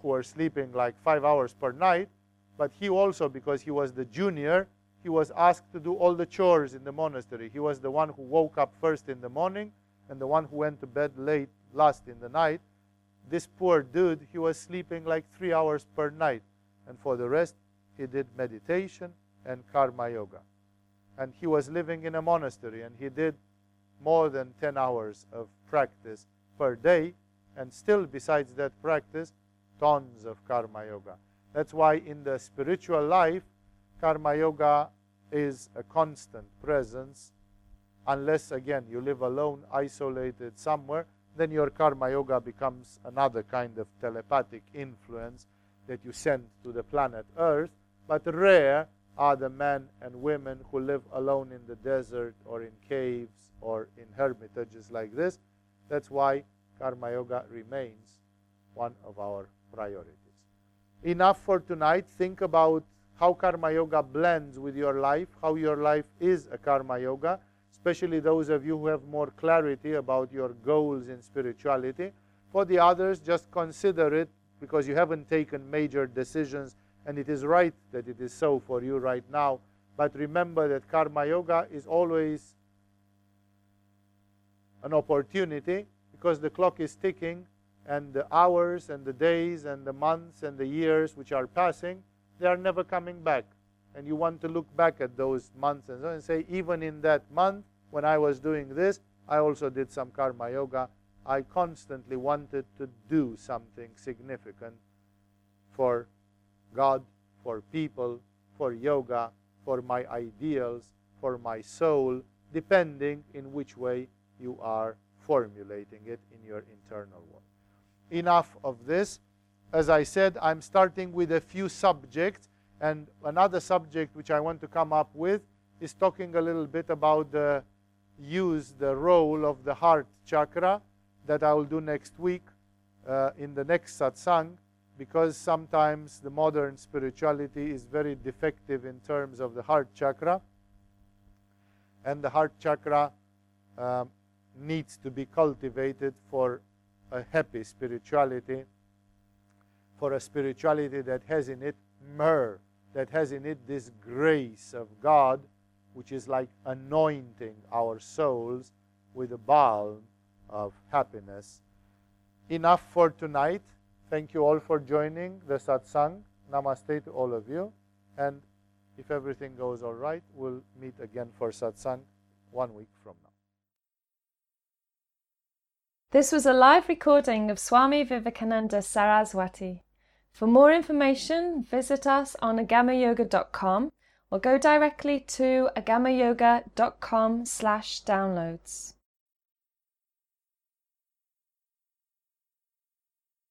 who were sleeping like five hours per night, but he also, because he was the junior, he was asked to do all the chores in the monastery. He was the one who woke up first in the morning and the one who went to bed late last in the night. This poor dude, he was sleeping like three hours per night. And for the rest, he did meditation and karma yoga. And he was living in a monastery and he did more than 10 hours of practice per day, and still, besides that practice, tons of karma yoga. That's why in the spiritual life, karma yoga is a constant presence, unless, again, you live alone, isolated somewhere, then your karma yoga becomes another kind of telepathic influence that you send to the planet Earth, but rare are the men and women who live alone in the desert or in caves or in hermitages like this. That's why Karma Yoga remains one of our priorities. Enough for tonight. Think about how Karma Yoga blends with your life, how your life is a Karma Yoga, especially those of you who have more clarity about your goals in spirituality. For the others, just consider it because you haven't taken major decisions and it is right that it is so for you right now. But remember that Karma Yoga is always an opportunity because the clock is ticking and the hours and the days and the months and the years which are passing, they are never coming back. And you want to look back at those months and, so and say, even in that month when I was doing this, I also did some karma yoga. I constantly wanted to do something significant for God, for people, for yoga, for my ideals, for my soul, depending in which way you are formulating it in your internal world. Enough of this. As I said, I'm starting with a few subjects, and another subject which I want to come up with is talking a little bit about the use, the role of the heart chakra that I will do next week uh, in the next satsang because sometimes the modern spirituality is very defective in terms of the heart chakra. And the heart chakra um, needs to be cultivated for a happy spirituality, for a spirituality that has in it myrrh, that has in it this grace of God, which is like anointing our souls with the balm of happiness. Enough for tonight. Thank you all for joining the satsang. Namaste to all of you. And if everything goes all right, we'll meet again for satsang one week from now. This was a live recording of Swami Vivekananda Saraswati. For more information, visit us on agamayoga.com or go directly to agamayoga.com slash downloads.